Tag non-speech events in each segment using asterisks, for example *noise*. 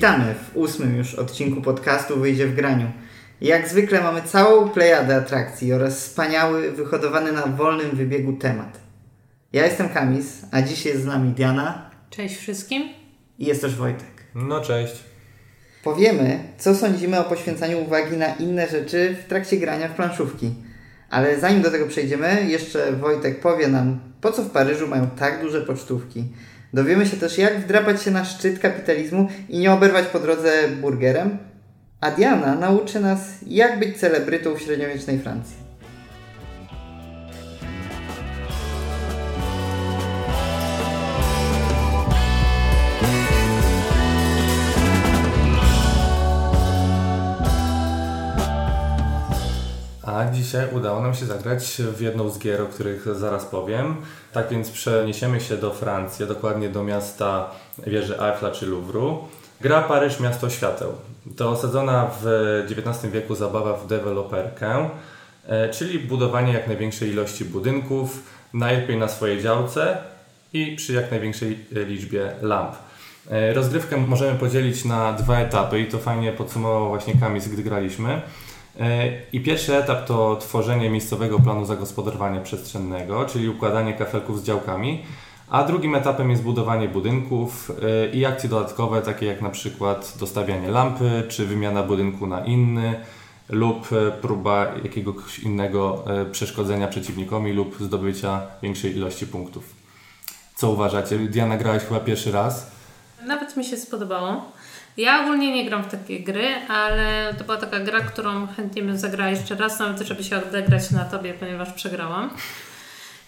Witamy w ósmym już odcinku podcastu Wyjdzie w graniu. Jak zwykle mamy całą plejadę atrakcji oraz wspaniały, wyhodowany na wolnym wybiegu temat. Ja jestem Kamis, a dziś jest z nami Diana Cześć wszystkim. i jest też Wojtek. No cześć. Powiemy, co sądzimy o poświęcaniu uwagi na inne rzeczy w trakcie grania w planszówki. Ale zanim do tego przejdziemy, jeszcze Wojtek powie nam, po co w Paryżu mają tak duże pocztówki. Dowiemy się też, jak wdrapać się na szczyt kapitalizmu i nie oberwać po drodze burgerem. A Diana nauczy nas, jak być celebrytą w średniowiecznej Francji. A dzisiaj udało nam się zagrać w jedną z gier, o których zaraz powiem. Tak więc przeniesiemy się do Francji, dokładnie do miasta wieży Eiffla czy Louvru. Gra Paryż Miasto Świateł. To osadzona w XIX wieku zabawa w deweloperkę, e, czyli budowanie jak największej ilości budynków, najlepiej na swojej działce i przy jak największej e, liczbie lamp. E, Rozgrywkę możemy podzielić na dwa etapy i to fajnie podsumował właśnie Kamis, gdy graliśmy. E, I pierwszy etap to tworzenie miejscowego planu zagospodarowania przestrzennego, czyli układanie kafelków z działkami, a drugim etapem jest budowanie budynków e, i akcje dodatkowe, takie jak na przykład dostawianie lampy, czy wymiana budynku na inny, lub e, próba jakiegoś innego przeszkodzenia przeciwnikowi lub zdobycia większej ilości punktów. Co uważacie? Diana grałeś chyba pierwszy raz. Nawet mi się spodobało. Ja ogólnie nie gram w takie gry, ale to była taka gra, którą chętnie bym zagrała jeszcze raz, nawet żeby się odegrać na tobie, ponieważ przegrałam.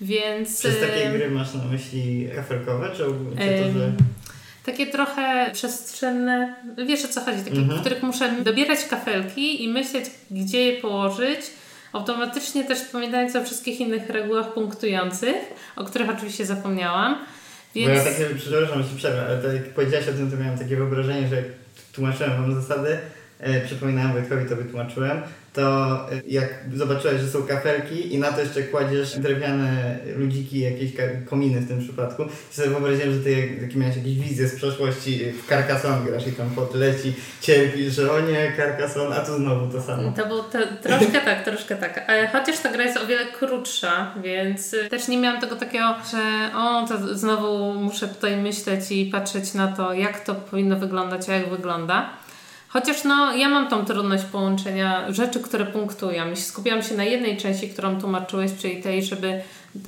Więc. Przez takie gry masz na myśli kafelkowe, czy, czy to, że... Takie trochę przestrzenne, wiesz o co chodzi, takie, Mhm. w których muszę dobierać kafelki i myśleć, gdzie je położyć. Automatycznie też wspominając o wszystkich innych regułach punktujących, o których oczywiście zapomniałam. Więc... Bo ja takie, przepraszam, że przerwę, ale to jak powiedziałaś o tym, to miałem takie wyobrażenie, że jak tłumaczyłem wam zasady, e, przypominałem Wojtkowi, to wytłumaczyłem, to e, jak zobaczyłeś, że są kafelki i na to jeszcze kładziesz drewniane ludziki, jakieś kominy w tym przypadku, to sobie wyobraziłem, że ty jak, miałeś jakieś wizje z przeszłości, w Carcassonne grasz i tam pot leci, cierpisz, że o nie, Carcassonne, a tu znowu to samo. To było te, troszkę tak, troszkę tak. Chociaż ta gra jest o wiele krótsza, więc też nie miałam tego takiego, że o, to znowu muszę tutaj myśleć i patrzeć na to, jak to powinno wyglądać, a jak wygląda. Chociaż no, ja mam tą trudność połączenia rzeczy, które punktują. Skupiłam się na jednej części, którą tłumaczyłeś, czyli tej, żeby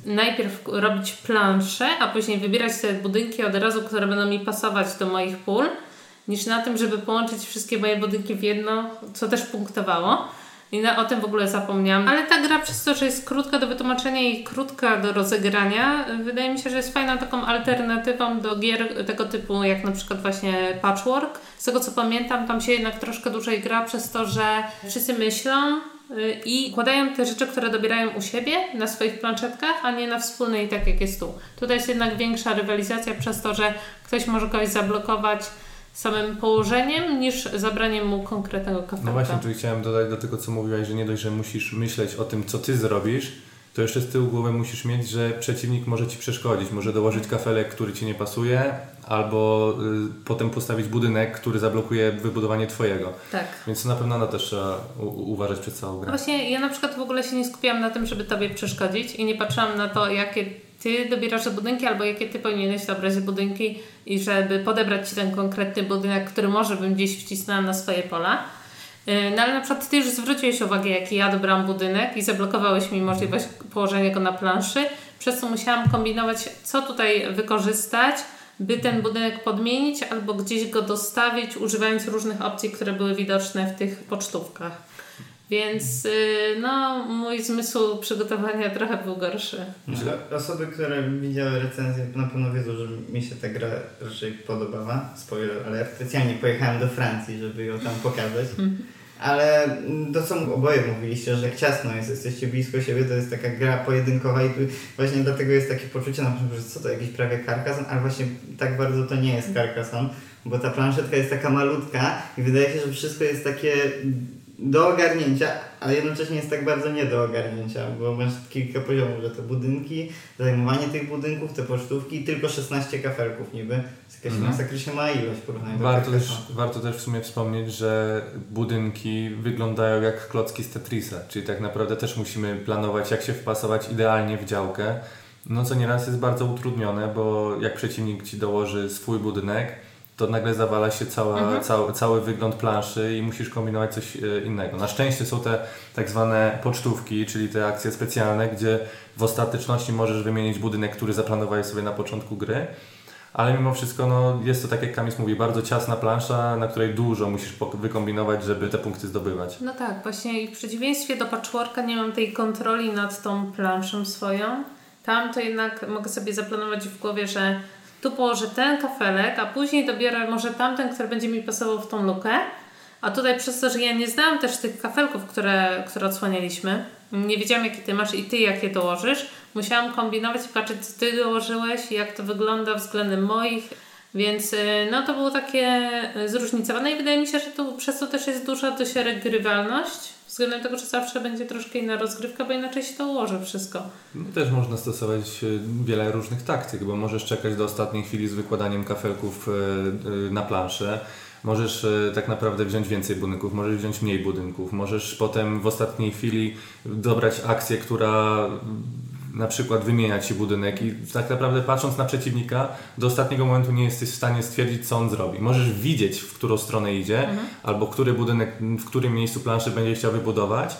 najpierw robić planszę, a później wybierać te budynki od razu, które będą mi pasować do moich pól, niż na tym, żeby połączyć wszystkie moje budynki w jedno, co też punktowało. I na, o tym w ogóle zapomniałam. Ale ta gra przez to, że jest krótka do wytłumaczenia i krótka do rozegrania, wydaje mi się, że jest fajną taką alternatywą do gier tego typu, jak na przykład właśnie Patchwork. Z tego co pamiętam, tam się jednak troszkę dłużej gra przez to, że wszyscy myślą y, i układają te rzeczy, które dobierają u siebie na swoich planszetkach, a nie na wspólnej, tak jak jest tu. Tutaj jest jednak większa rywalizacja przez to, że ktoś może kogoś zablokować samym położeniem niż zabraniem mu konkretnego kafelka. No właśnie, tu chciałem dodać do tego, co mówiłaś, że nie dość, że musisz myśleć o tym, co ty zrobisz, to jeszcze z tyłu głowy musisz mieć, że przeciwnik może ci przeszkodzić, może dołożyć kafelek, który ci nie pasuje, albo y, potem postawić budynek, który zablokuje wybudowanie twojego. Tak. Więc na pewno na to też trzeba uważać przed całą No grę. Właśnie ja na przykład w ogóle się nie skupiałam na tym, żeby tobie przeszkodzić i nie patrzyłam na to, jakie ty dobierasz budynki albo jakie ty powinieneś dobrać budynki i żeby podebrać ci ten konkretny budynek, który może bym gdzieś wcisnęła na swoje pola. Yy, No ale na przykład ty już zwróciłeś uwagę, jaki ja dobrałam budynek i zablokowałeś mi możliwość położenia go na planszy, przez co musiałam kombinować, co tutaj wykorzystać, by ten budynek podmienić albo gdzieś go dostawić, używając różnych opcji, które były widoczne w tych pocztówkach. Więc yy, no, mój zmysł przygotowania trochę był gorszy. O- Osoby, które widziały recenzję na pewno wiedzą, że mi się ta gra raczej podobała. Spoiler alert. Specjalnie pojechałem do Francji, żeby ją tam pokazać. Ale mm, to co oboje mówiliście, że jak ciasno jest, jesteście blisko siebie, to jest taka gra pojedynkowa i tu właśnie dlatego jest takie poczucie na przykład, że co to jakiś prawie Carcassonne, ale właśnie tak bardzo to nie jest Carcassonne, bo ta planszetka jest taka malutka i wydaje się, że wszystko jest takie do ogarnięcia, ale jednocześnie jest tak bardzo nie do ogarnięcia, bo masz kilka poziomów, że te budynki, zajmowanie tych budynków, te pocztówki, tylko 16 kafelków niby. Jakaś Mhm. masakrycznie mała ilość porównania Warto też, warto też w sumie wspomnieć, że budynki wyglądają jak klocki z Tetrisa, czyli tak naprawdę też musimy planować, jak się wpasować idealnie w działkę. No co nieraz jest bardzo utrudnione, bo jak przeciwnik ci dołoży swój budynek, to nagle zawala się cała, Mhm. cały, cały wygląd planszy i musisz kombinować coś e, innego. Na szczęście są te tak zwane pocztówki, czyli te akcje specjalne, gdzie w ostateczności możesz wymienić budynek, który zaplanowałeś sobie na początku gry. Ale mimo wszystko no, jest to, tak jak Kamis mówi, bardzo ciasna plansza, na której dużo musisz wykombinować, żeby te punkty zdobywać. No tak, właśnie i w przeciwieństwie do patchworka nie mam tej kontroli nad tą planszą swoją. Tam to jednak mogę sobie zaplanować w głowie, że tu położę ten kafelek, a później dobiorę może tamten, który będzie mi pasował w tą lukę. A tutaj przez to, że ja nie znałam też tych kafelków, które, które odsłanialiśmy, nie wiedziałam jakie ty masz i ty jakie dołożysz, musiałam kombinować i patrzeć co ty dołożyłeś, jak to wygląda względem moich. Więc y, no to było takie y, zróżnicowane i wydaje mi się, że tu przez to też jest duża dość regrywalność. Względem tego, że zawsze będzie troszkę inna rozgrywka, bo inaczej się to ułoży wszystko. No, też można stosować e, wiele różnych taktyk, bo możesz czekać do ostatniej chwili z wykładaniem kafelków na planszę. Możesz tak naprawdę wziąć więcej budynków, możesz wziąć mniej budynków, możesz potem w ostatniej chwili dobrać akcję, która na przykład wymienia ci budynek i tak naprawdę patrząc na przeciwnika do ostatniego momentu nie jesteś w stanie stwierdzić co on zrobi. Możesz widzieć w którą stronę idzie albo który budynek w którym miejscu planszy będzie chciał wybudować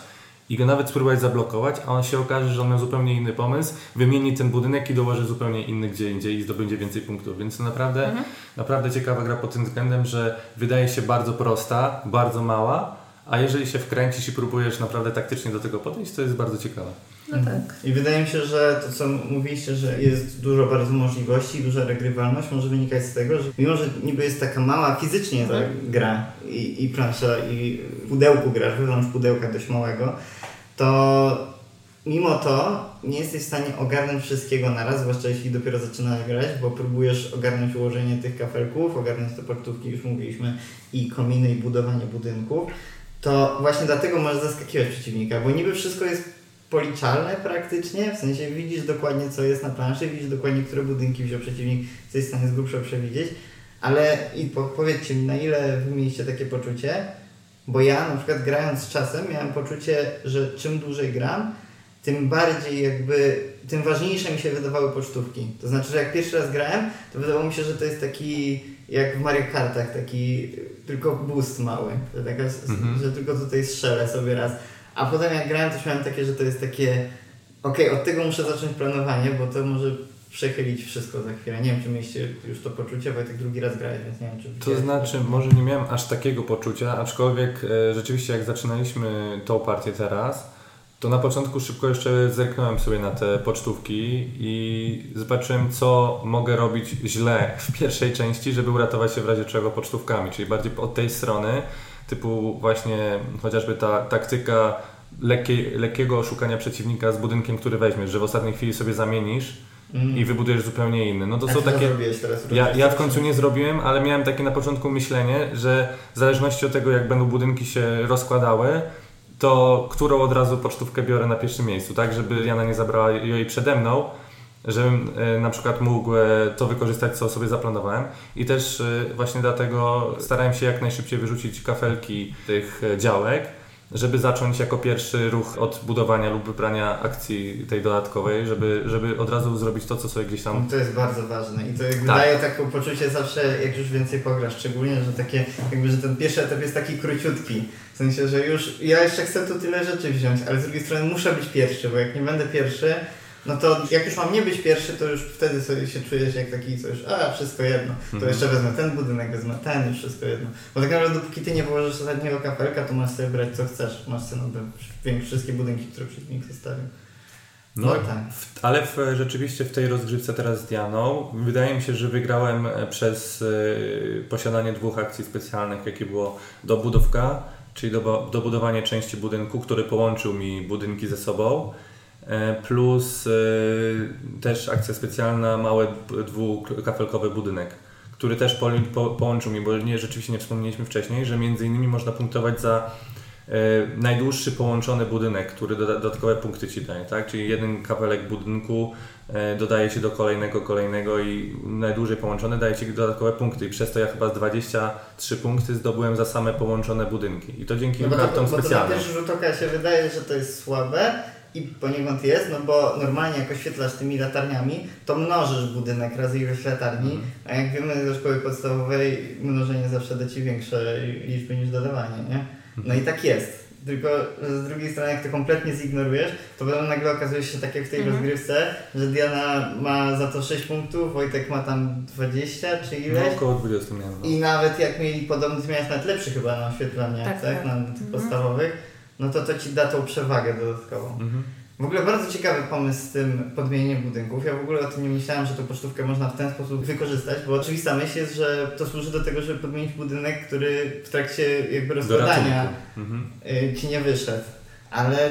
i go nawet spróbować zablokować, a on się okaże, że on miał zupełnie inny pomysł, wymieni ten budynek i dołoży zupełnie inny gdzie indziej i zdobędzie więcej punktów. Więc to naprawdę, naprawdę ciekawa gra pod tym względem, że wydaje się bardzo prosta, bardzo mała, a jeżeli się wkręcisz i próbujesz naprawdę taktycznie do tego podejść, to jest bardzo ciekawe. No tak. I wydaje mi się, że to co mówiliście, że jest dużo bardzo możliwości, duża regrywalność może wynikać z tego, że mimo, że niby jest taka mała fizycznie ta gra i, i plansza i w pudełku grasz, wewnątrz pudełka dość małego, to mimo to nie jesteś w stanie ogarnąć wszystkiego naraz, zwłaszcza jeśli dopiero zaczynasz grać, bo próbujesz ogarnąć ułożenie tych kafelków, ogarnąć te portówki, już mówiliśmy, i kominy, i budowanie budynków, to właśnie dlatego możesz zaskakiwać przeciwnika, bo niby wszystko jest policzalne praktycznie, w sensie widzisz dokładnie co jest na planszy, widzisz dokładnie które budynki wziął przeciwnik, jesteś w stanie z grubsza przewidzieć, ale i po, powiedzcie mi na ile wy mieliście takie poczucie, bo ja na przykład grając z czasem miałem poczucie, że czym dłużej gram, tym bardziej jakby, tym ważniejsze mi się wydawały pocztówki. To znaczy, że jak pierwszy raz grałem, to wydawało mi się, że to jest taki, jak w Mario Kartach, taki tylko boost mały, że, taka, Mhm. że tylko tutaj strzelę sobie raz. A potem jak grałem, to już miałem takie, że to jest takie, okej, od tego muszę zacząć planowanie, bo to może przechylić wszystko za chwilę. Nie wiem, czy mieliście już to poczucie, bo ja tak drugi raz grałem, więc nie wiem, czy... To znaczy, może nie miałem aż takiego poczucia, aczkolwiek e, rzeczywiście jak zaczynaliśmy tą partię teraz, to na początku szybko jeszcze zerknąłem sobie na te pocztówki i zobaczyłem, co mogę robić źle w pierwszej części, żeby uratować się w razie czego pocztówkami, czyli bardziej od tej strony, typu właśnie chociażby ta taktyka lekkiej, lekkiego oszukania przeciwnika z budynkiem, który weźmiesz, że w ostatniej chwili sobie zamienisz Mm. i wybudujesz zupełnie inny. No to A są takie... Ja, ja w końcu nie zrobiłem, ale miałem takie na początku myślenie, że w zależności od tego, jak będą budynki się rozkładały, to którą od razu pocztówkę biorę na pierwszym miejscu, tak, żeby Jana nie zabrała jej przede mną, żebym e, na przykład mógł e, to wykorzystać, co sobie zaplanowałem. I też e, właśnie dlatego starałem się jak najszybciej wyrzucić kafelki tych działek, żeby zacząć jako pierwszy ruch od budowania lub wybrania akcji tej dodatkowej, żeby, żeby od razu zrobić to, co sobie gdzieś tam To jest bardzo ważne i to jakby Tak. daje takie poczucie zawsze, jak już więcej pograsz, szczególnie, że takie, jakby, że ten pierwszy etap jest taki króciutki. W sensie, że już ja jeszcze chcę tu tyle rzeczy wziąć, ale z drugiej strony muszę być pierwszy, bo jak nie będę pierwszy, no to jak już mam nie być pierwszy, to już wtedy sobie się czujesz jak taki coś, a wszystko jedno. To Mhm. jeszcze wezmę ten budynek, wezmę ten, już wszystko jedno. Bo tak naprawdę dopóki ty nie położysz ostatniego kafelka, to masz sobie brać co chcesz. Masz sobie no, wszystkie budynki, które przeciwnik zostawił. No, No tak. w, ale w, rzeczywiście w tej rozgrywce teraz z Dianą wydaje mi się, że wygrałem e, przez e, posiadanie dwóch akcji specjalnych, jakie było dobudówka, czyli dobo, dobudowanie części budynku, który połączył mi budynki ze sobą, plus e, też akcja specjalna, mały dwukafelkowy budynek, który też po, po, połączył mi, bo nie, rzeczywiście nie wspomnieliśmy wcześniej, że między innymi można punktować za najdłuższy połączony budynek, który dodatkowe punkty ci daje, tak? Czyli jeden kawałek budynku E, dodaje się do kolejnego, kolejnego i najdłużej połączony daje Ci dodatkowe punkty i przez to ja chyba 23 punkty zdobyłem za same połączone budynki i to dzięki no kartom specjalnym. specjalnym. Bo to na pierwszy rzut oka się wydaje, że to jest słabe i poniekąd jest, no bo normalnie jak oświetlasz tymi latarniami, to mnożysz budynek razy ilość latarni, mm. a jak wiemy ze szkoły podstawowej mnożenie zawsze da Ci większe liczby niż dodawanie, nie? No i tak jest. Tylko z drugiej strony, jak to kompletnie zignorujesz, to potem nagle okazuje się, tak jak w tej mhm. rozgrywce, że Diana ma za to 6 punktów, Wojtek ma tam 20 czy ileś. No, około 20 miałem. No. I nawet jak mieli podobny, miałeś nawet lepszy chyba na oświetlaniach, tak, tak? tak. na tych mhm. podstawowych, no to to ci da tą przewagę dodatkową. Mhm. W ogóle bardzo ciekawy pomysł z tym podmienieniem budynków. Ja w ogóle o tym nie myślałem, że tą pocztówkę można w ten sposób wykorzystać, bo oczywista myśl jest, że to służy do tego, żeby podmienić budynek, który w trakcie jakby rozkładania mhm. Y, ci nie wyszedł. Ale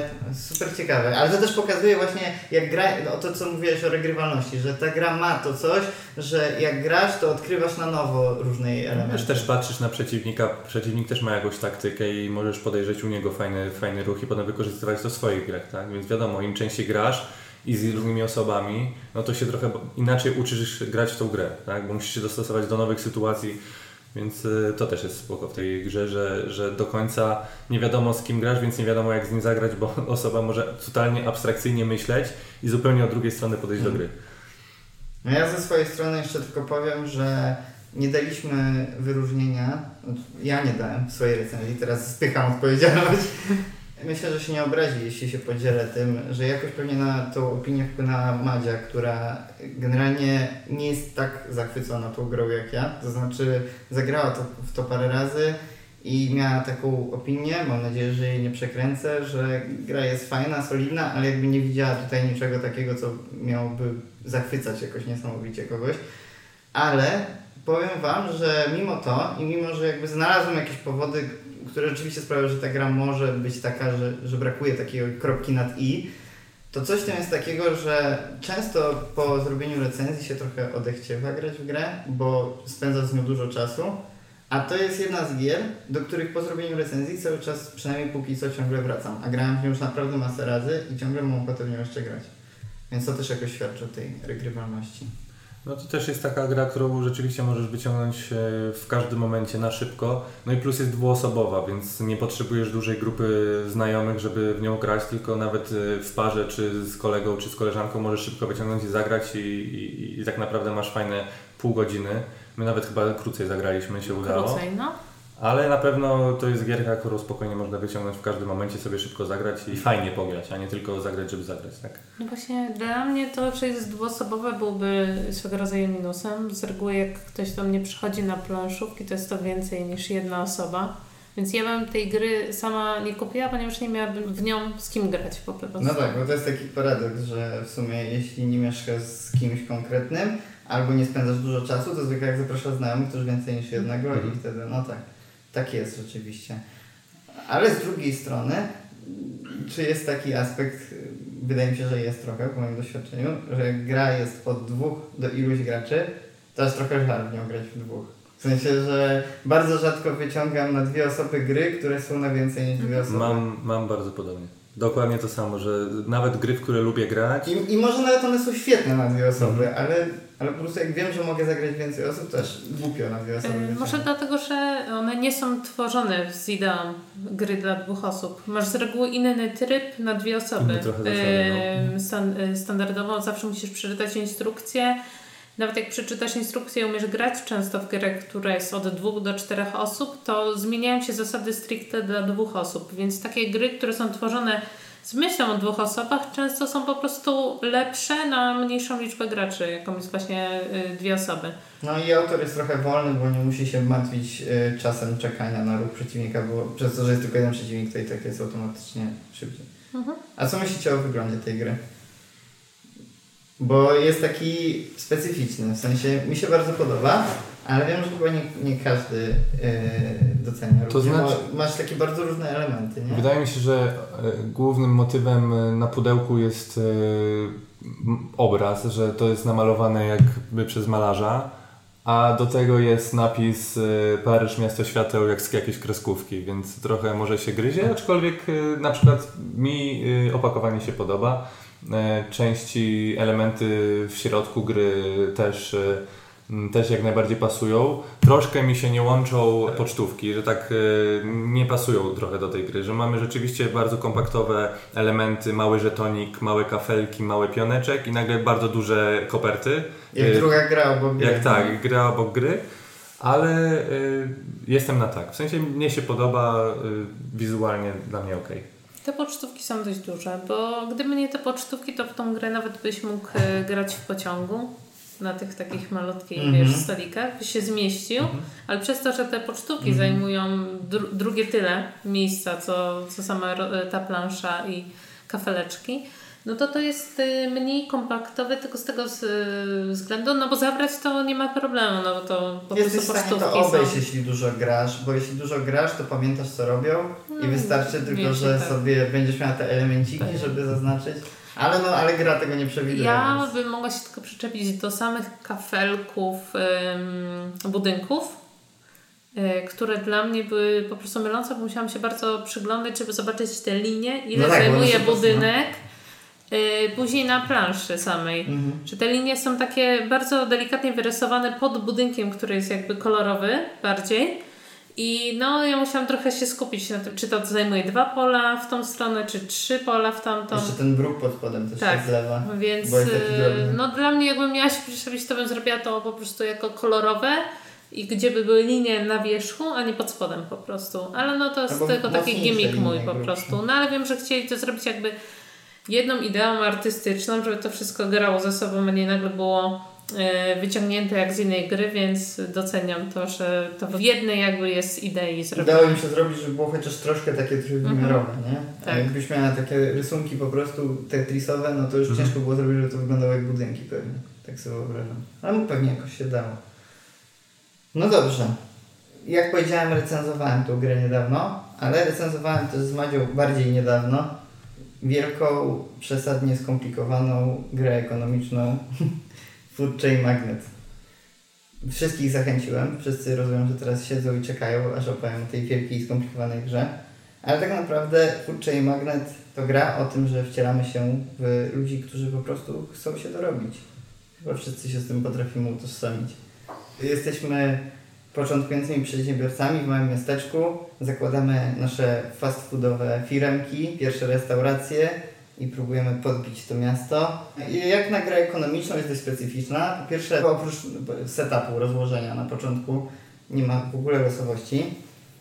super ciekawe. Ale to też pokazuje właśnie, jak gra, o to co mówiłeś o regrywalności, że ta gra ma to coś, że jak grasz, to odkrywasz na nowo różne elementy. Wiesz, też patrzysz na przeciwnika, przeciwnik też ma jakąś taktykę i możesz podejrzeć u niego fajny, fajny ruch i potem wykorzystywać to w swoich grach, tak? Więc wiadomo, im częściej grasz i z różnymi osobami, no to się trochę inaczej uczysz grać w tą grę, tak? Bo musisz się dostosować do nowych sytuacji więc y, to też jest spoko w tej grze, że, że do końca nie wiadomo z kim grasz, więc nie wiadomo jak z nim zagrać, bo *laughs* osoba może totalnie abstrakcyjnie myśleć i zupełnie od drugiej strony podejść do gry. No ja ze swojej strony jeszcze tylko powiem, że nie daliśmy wyróżnienia, ja nie dałem w swojej recenzji, teraz spycham odpowiedzialność, Myślę, że się nie obrazi, jeśli się podzielę tym, że jakoś pewnie na tą opinię wpłynęła Madzia, która generalnie nie jest tak zachwycona tą grą jak ja. To znaczy zagrała to, w to parę razy i miała taką opinię, mam nadzieję, że jej nie przekręcę, że gra jest fajna, solidna, ale jakby nie widziała tutaj niczego takiego, co miałoby zachwycać jakoś niesamowicie kogoś. Ale powiem Wam, że mimo to i mimo, że jakby znalazłem jakieś powody, które rzeczywiście sprawiają, że ta gra może być taka, że, że brakuje takiej kropki nad i, to coś tam jest takiego, że często po zrobieniu recenzji się trochę odechciewa grać w grę, bo spędza z nią dużo czasu, a to jest jedna z gier, do których po zrobieniu recenzji cały czas, przynajmniej póki co, ciągle wracam. A grałem w nią już naprawdę masę razy i ciągle mam ochotę w nią jeszcze grać. Więc to też jakoś świadczy o tej regrywalności. No to też jest taka gra, którą rzeczywiście możesz wyciągnąć e, w każdym momencie na szybko. No i plus jest dwuosobowa, więc nie potrzebujesz dużej grupy znajomych, żeby w nią grać, tylko nawet e, w parze, czy z kolegą, czy z koleżanką możesz szybko wyciągnąć i zagrać i, i, i tak naprawdę masz fajne pół godziny. My nawet chyba krócej zagraliśmy, się udało. Krócej, no. Ale na pewno to jest gierka, którą spokojnie można wyciągnąć w każdym momencie, sobie szybko zagrać i fajnie pograć, a nie tylko zagrać, żeby zagrać, tak? No właśnie, dla mnie to, że jest dwuosobowe byłby swego rodzaju minusem. Z reguły jak ktoś do mnie przychodzi na planszówki, to jest to więcej niż jedna osoba. Więc ja bym tej gry sama nie kupiła, ponieważ nie miałabym w nią z kim grać po prostu. No tak, bo to jest taki paradoks, że w sumie jeśli nie mieszkasz z kimś konkretnym, albo nie spędzasz dużo czasu, to zwykle jak zapraszasz znajomych, to już więcej niż jednego mm i mhm. wtedy, no tak. Tak jest rzeczywiście. Ale z drugiej strony, czy jest taki aspekt, wydaje mi się, że jest trochę w moim doświadczeniu, że gra jest od dwóch do iluś graczy, to jest trochę żal w nią grać w dwóch. W sensie, że bardzo rzadko wyciągam na dwie osoby gry, które są na więcej niż dwie osoby. Mam, mam bardzo podobnie. Dokładnie to samo, że nawet gry, w które lubię grać. I, i może nawet one są świetne na dwie osoby, mhm. ale ale po prostu jak wiem, że mogę zagrać więcej osób, też głupio na dwie osoby. Yy, może dlatego, że one nie są tworzone z ideą gry dla dwóch osób. Masz z reguły inny tryb na dwie osoby. Trochę zasady, no. Stan y, standardowo zawsze musisz przeczytać instrukcję. Nawet jak przeczytasz instrukcję i umiesz grać często w grę, która jest od dwóch do czterech osób, to zmieniają się zasady stricte dla dwóch osób. Więc takie gry, które są tworzone z myślą o dwóch osobach często są po prostu lepsze na mniejszą liczbę graczy, jaką jest właśnie y, dwie osoby. No i autor jest trochę wolny, bo nie musi się martwić y, czasem czekania na ruch przeciwnika, bo przez to, że jest tylko jeden przeciwnik, to i tak jest automatycznie szybciej. Mhm. A co myślicie o wyglądzie tej gry? Bo jest taki specyficzny, w sensie mi się bardzo podoba, ale wiem, że chyba nie, nie każdy yy, docenia. To znaczy, masz takie bardzo różne elementy, nie? Wydaje mi się, że y, głównym motywem e, na pudełku jest y, obraz, że to jest namalowane jakby przez malarza, a do tego jest napis Paryż, miasto świateł, jak z jakiejś kreskówki, więc trochę może się gryzie, aczkolwiek na przykład mi opakowanie się podoba. E, części, elementy w środku gry też, mm, też jak najbardziej pasują. Troszkę mi się nie łączą pocztówki, że tak nie pasują trochę do tej gry, że mamy rzeczywiście bardzo kompaktowe elementy, mały żetonik, małe kafelki, mały pioneczek i nagle bardzo duże koperty. Jak druga gra obok gry. Jak tak, gra obok gry. Ale y, jestem na tak. W sensie mnie się podoba, y, wizualnie dla mnie ok. Te pocztówki są dość duże, bo gdyby nie te pocztówki, to w tą grę nawet byś mógł y, grać w pociągu na tych takich malutkich mm -hmm. stolikach, by się zmieścił, mm -hmm. ale przez to, że te pocztówki mm -hmm. zajmują dru drugie tyle miejsca, co, co sama ta plansza i kafeleczki, no to to jest y, mniej kompaktowe tylko z tego względu, no bo zabrać to nie ma problemu, no bo to po Jesteś prostu pocztówki to obejść, są. jeśli dużo grasz, bo jeśli dużo grasz, to pamiętasz co robią i no, wystarczy tylko, że tak. sobie będziesz miała te elemenciki, tak. żeby zaznaczyć. Ale no, ale gra tego nie przewiduje. Ja więc. bym mogła się tylko przyczepić do samych kafelków ym, budynków, y, które dla mnie były po prostu mylące, bo musiałam się bardzo przyglądać, żeby zobaczyć te linie, ile no tak, zajmuje budynek. No później na planszy samej. Mhm. Że te linie są takie bardzo delikatnie wyrysowane pod budynkiem, który jest jakby kolorowy bardziej. I no, ja musiałam trochę się skupić na tym, czy to zajmuje dwa pola w tą stronę, czy trzy pola w tamtą. Jeszcze ten bruk pod spodem też tak, się zlewa. Więc y, no dla mnie jakbym miała się przedstawić, to bym zrobiła to po prostu jako kolorowe i gdzie by były linie na wierzchu, a nie pod spodem po prostu. Ale no to jest Albo tylko taki gimmick mój po prostu. No ale wiem, że chcieli to zrobić jakby jedną ideą artystyczną, żeby to wszystko grało ze sobą, a nie nagle było e, wyciągnięte jak z innej gry, więc doceniam to, że to w jednej jakby jest idei zrobione. Udało mi się zrobić, żeby było chociaż troszkę takie trójwymiarowe, mhm. nie? Tak. Jakbyś miała takie rysunki po prostu tetrisowe, no to już mhm. ciężko było zrobić, żeby to wyglądało jak budynki pewnie. Tak sobie wyobrażam. Ale pewnie jakoś się dało. No dobrze. Jak powiedziałem, recenzowałem tą grę niedawno, ale recenzowałem też z Madzią bardziej niedawno wielką, przesadnie skomplikowaną grę ekonomiczną *laughs* Food Chain Magnet. Wszystkich zachęciłem. Wszyscy rozumiem, że teraz siedzą i czekają, aż opowiem o tej wielkiej, skomplikowanej grze. Ale tak naprawdę Food Chain Magnet to gra o tym, że wcielamy się w ludzi, którzy po prostu chcą się dorobić. Chyba wszyscy się z tym potrafimy utożsamić. Jesteśmy początkującymi przedsiębiorcami w małym miasteczku. Zakładamy nasze fast foodowe firemki, pierwsze restauracje i próbujemy podbić to miasto. I jak na grę ekonomiczną jest dość specyficzna. Po pierwsze, oprócz setupu, rozłożenia na początku nie ma w ogóle losowości.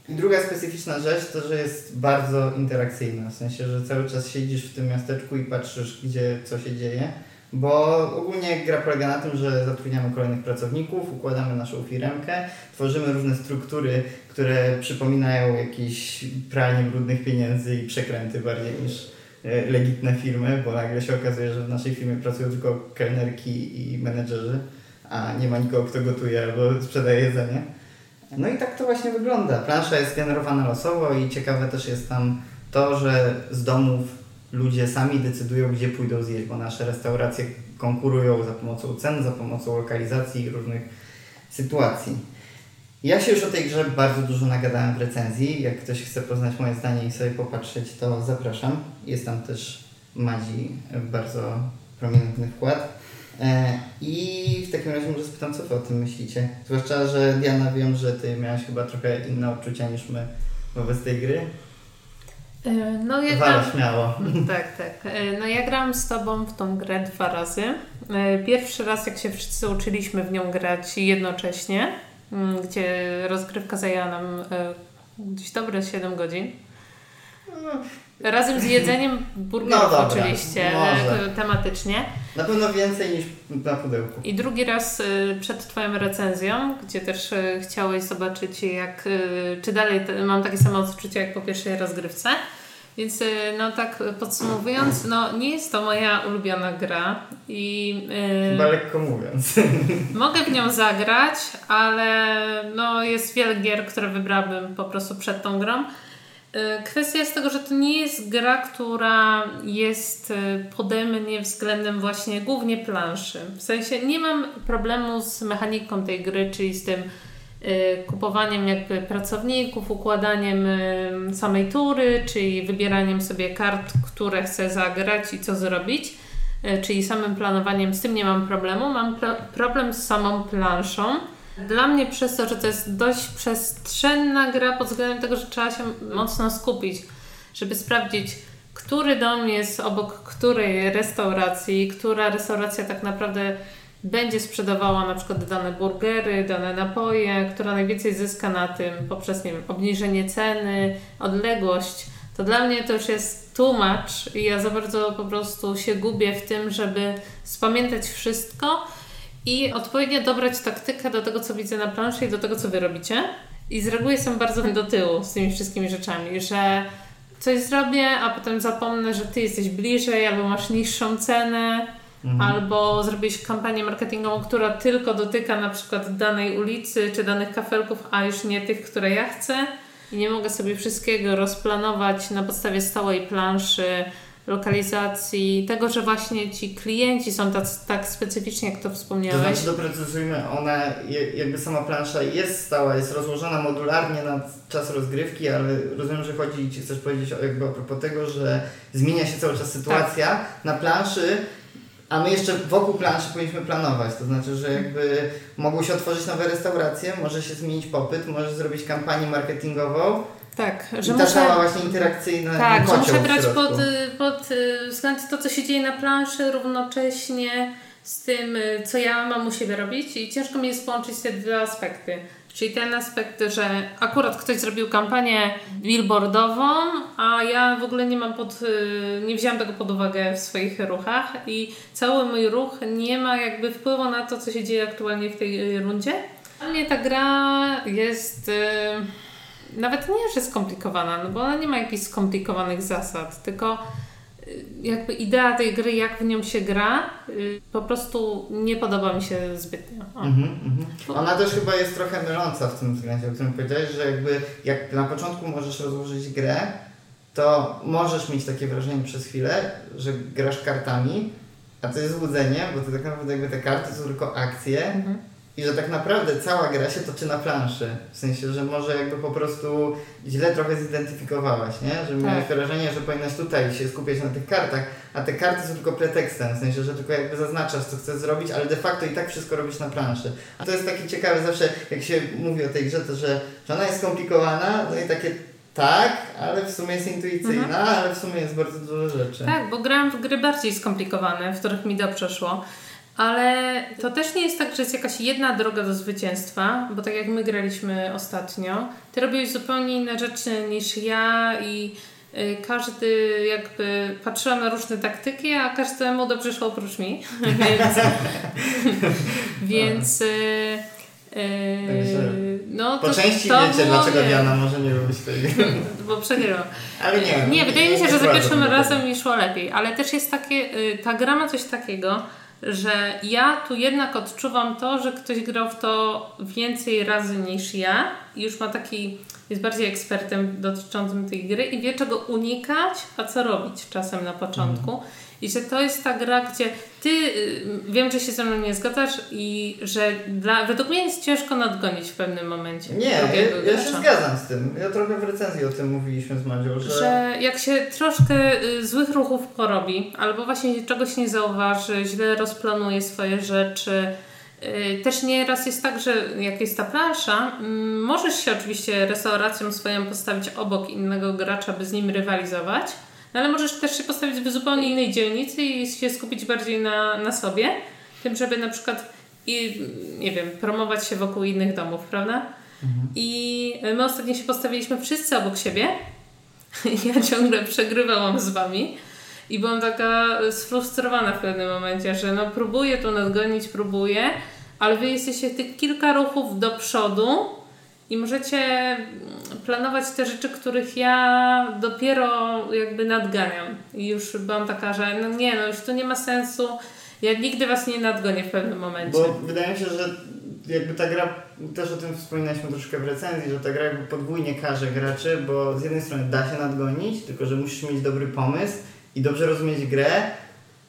I druga specyficzna rzecz to, że jest bardzo interakcyjna, w sensie, że cały czas siedzisz w tym miasteczku i patrzysz, gdzie co się dzieje. Bo ogólnie gra polega na tym, że zatrudniamy kolejnych pracowników, układamy naszą firmkę, tworzymy różne struktury, które przypominają jakieś pranie brudnych pieniędzy i przekręty bardziej niż e, legitne firmy, bo nagle się okazuje, że w naszej firmie pracują tylko kelnerki i menedżerzy, a nie ma nikogo, kto gotuje albo sprzedaje jedzenie. No i tak to właśnie wygląda. Plansza jest generowana losowo i ciekawe też jest tam to, że z domów ludzie sami decydują, gdzie pójdą zjeść, bo nasze restauracje konkurują za pomocą cen, za pomocą lokalizacji i różnych sytuacji. Ja się już o tej grze bardzo dużo nagadałem w recenzji. Jak ktoś chce poznać moje zdanie i sobie popatrzeć, to zapraszam. Jest tam też Madzi bardzo prominentny wkład. E, I w takim razie może spytam, co Wy o tym myślicie? Zwłaszcza, że Diana wiem, że Ty miałaś chyba trochę inne odczucia niż my wobec tej gry. E, no, ja gram... śmiało. *laughs* Tak, tak. E, no ja grałam z Tobą w tą grę dwa razy. E, pierwszy raz, jak się wszyscy uczyliśmy w nią grać jednocześnie, mm, gdzie rozgrywka zajęła nam gdzieś dobre 7 godzin. Razem z jedzeniem burgerów no dobra, oczywiście, może. tematycznie. Na pewno więcej niż na pudełku. I drugi raz przed Twoją recenzją, gdzie też chciałeś zobaczyć jak, czy dalej mam takie samo odczucia jak po pierwszej rozgrywce. Więc no tak podsumowując, no nie jest to moja ulubiona gra i... Yy, Chyba lekko mówiąc. *laughs* Mogę w nią zagrać, ale no jest wiele gier, które wybrałabym po prostu przed tą grą. Y, kwestia jest tego, że to nie jest gra, która jest y, pode mnie względem właśnie głównie planszy. W sensie nie mam problemu z mechaniką tej gry, czyli z tym y, kupowaniem jakby pracowników, układaniem samej tury, czyli wybieraniem sobie kart, które chcę zagrać i co zrobić, czyli samym planowaniem. Z tym nie mam problemu. Mam problem z samą planszą dla mnie przez to, że to jest dość przestrzenna gra pod względem tego, że trzeba się mocno skupić, żeby sprawdzić, który dom jest obok której restauracji, która restauracja tak naprawdę będzie sprzedawała na przykład dane burgery, dane napoje, która najwięcej zyska na tym poprzez nie wiem, obniżenie ceny, odległość. To dla mnie to już jest much i ja za bardzo po prostu się gubię w tym, żeby spamiętać wszystko i odpowiednio dobrać taktykę do tego, co widzę na planszy i do tego, co wy robicie. I z reguły jestem bardzo do tyłu z tymi wszystkimi rzeczami, że coś zrobię, a potem zapomnę, że ty jesteś bliżej, albo masz niższą cenę, mhm. albo zrobisz kampanię marketingową, która tylko dotyka na przykład danej ulicy czy danych kafelków, a już nie tych, które ja chcę. I nie mogę sobie wszystkiego rozplanować na podstawie stałej planszy, lokalizacji, tego, że właśnie ci klienci są tak, tak specyficzni, jak to wspomniałeś. To znaczy doprecyzujmy, ona jakby sama plansza jest stała, jest rozłożona modularnie na czas rozgrywki, ale rozumiem, że chodzi Ci chcesz powiedzieć jakby a propos tego, że zmienia się cały czas sytuacja tak. na planszy, a my jeszcze wokół planszy powinniśmy planować, to znaczy, że jakby mogą się otworzyć nowe restauracje, może się zmienić popyt, może zrobić kampanię marketingową, tak, że I ta muszę, cała właśnie interakcyjna Tak, że muszę brać pod, pod y, względ to, co się dzieje na planszy, równocześnie z tym, y, co ja mam u siebie robić i ciężko mi jest połączyć te dwa aspekty. Czyli ten aspekt, że akurat ktoś zrobił kampanię billboardową, a ja w ogóle nie mam pod, y, nie wziąłem tego pod uwagę w swoich ruchach i cały mój ruch nie ma jakby wpływu na to, co się dzieje aktualnie w tej rundzie. Dla mnie ta gra jest nawet nie, że skomplikowana, no bo ona nie ma jakichś skomplikowanych zasad, tylko y, jakby idea tej gry, jak w nią się gra, y, po prostu nie podoba mi się zbytnio. Mm -hmm. Ona też chyba jest trochę myląca w tym względzie, o którym powiedziałeś, że jakby jak na początku możesz rozłożyć grę, to możesz mieć takie wrażenie przez chwilę, że grasz kartami, a to jest złudzenie, bo to tak naprawdę jakby te karty są tylko akcje, -hmm i że tak naprawdę cała gra się toczy na planszy. W sensie, że może jakby po prostu źle trochę zidentyfikowałaś, nie? Że tak. miałeś wrażenie, że powinnaś tutaj się skupiać na tych kartach, a te karty są tylko pretekstem, w sensie, że tylko jakby zaznaczasz, co chcesz zrobić, ale de facto i tak wszystko robisz na planszy. A to jest takie ciekawe zawsze, jak się mówi o tej grze, to że, że ona jest skomplikowana, no i takie tak, ale w sumie jest intuicyjna, mhm. ale w sumie jest bardzo dużo rzeczy. Tak, bo grałam w gry bardziej skomplikowane, w których mi dobrze szło. Ale to też nie jest tak, że jest jakaś jedna droga do zwycięstwa, bo tak jak my graliśmy ostatnio, ty robiłeś zupełnie inne rzeczy niż ja i y, każdy jakby patrzyłam na różne taktyki, a każdemu dobrze szło oprócz mi. *laughs* więc *laughs* więc y, y, no, po to, części to wiecie, dlaczego nie. Diana może nie lubić tej *laughs* Bo przegrywam. Ale nie. Nie, wydaje mi się, że za pierwszym razem mi szło lepiej, ale też jest takie, ta gra ma coś takiego, że ja tu jednak odczuwam to, że ktoś grał w to więcej razy niż ja i już ma taki, jest bardziej ekspertem dotyczącym tej gry i wie czego unikać, a co robić czasem na początku. Mhm. I że to jest ta gra, gdzie ty, y, wiem, że się ze mną nie zgadzasz i że dla, według mnie jest ciężko nadgonić w pewnym momencie. Nie, ja, ja się zgadzam z tym. Ja trochę w recenzji o tym mówiliśmy z Madzią, że... że jak się troszkę y, złych ruchów porobi, albo właśnie czegoś nie zauważy, źle rozplanuje swoje rzeczy, y, też nieraz jest tak, że jak jest ta plansza, mm, możesz się oczywiście restauracją swoją postawić obok innego gracza, by z nim rywalizować, no ale możesz też się postawić w zupełnie innej dzielnicy i się skupić bardziej na, na sobie, tym, żeby na przykład i, nie wiem, promować się wokół innych domów, prawda? Mhm. I my ostatnio się postawiliśmy wszyscy obok siebie. *laughs* Ja ciągle przegrywałam z wami. I byłam taka sfrustrowana w pewnym momencie, że no próbuję tu nadgonić, próbuję, ale wy jesteście tych kilka ruchów do przodu i możecie planować te rzeczy, których ja dopiero jakby nadganiam. I już byłam taka, że no nie, no już to nie ma sensu. Ja nigdy was nie nadgonię w pewnym momencie. Bo wydaje mi się, że jakby ta gra, też o tym wspominaliśmy troszkę w recenzji, że ta gra jakby podwójnie karze graczy, bo z jednej strony da się nadgonić, tylko że musisz mieć dobry pomysł i dobrze rozumieć grę,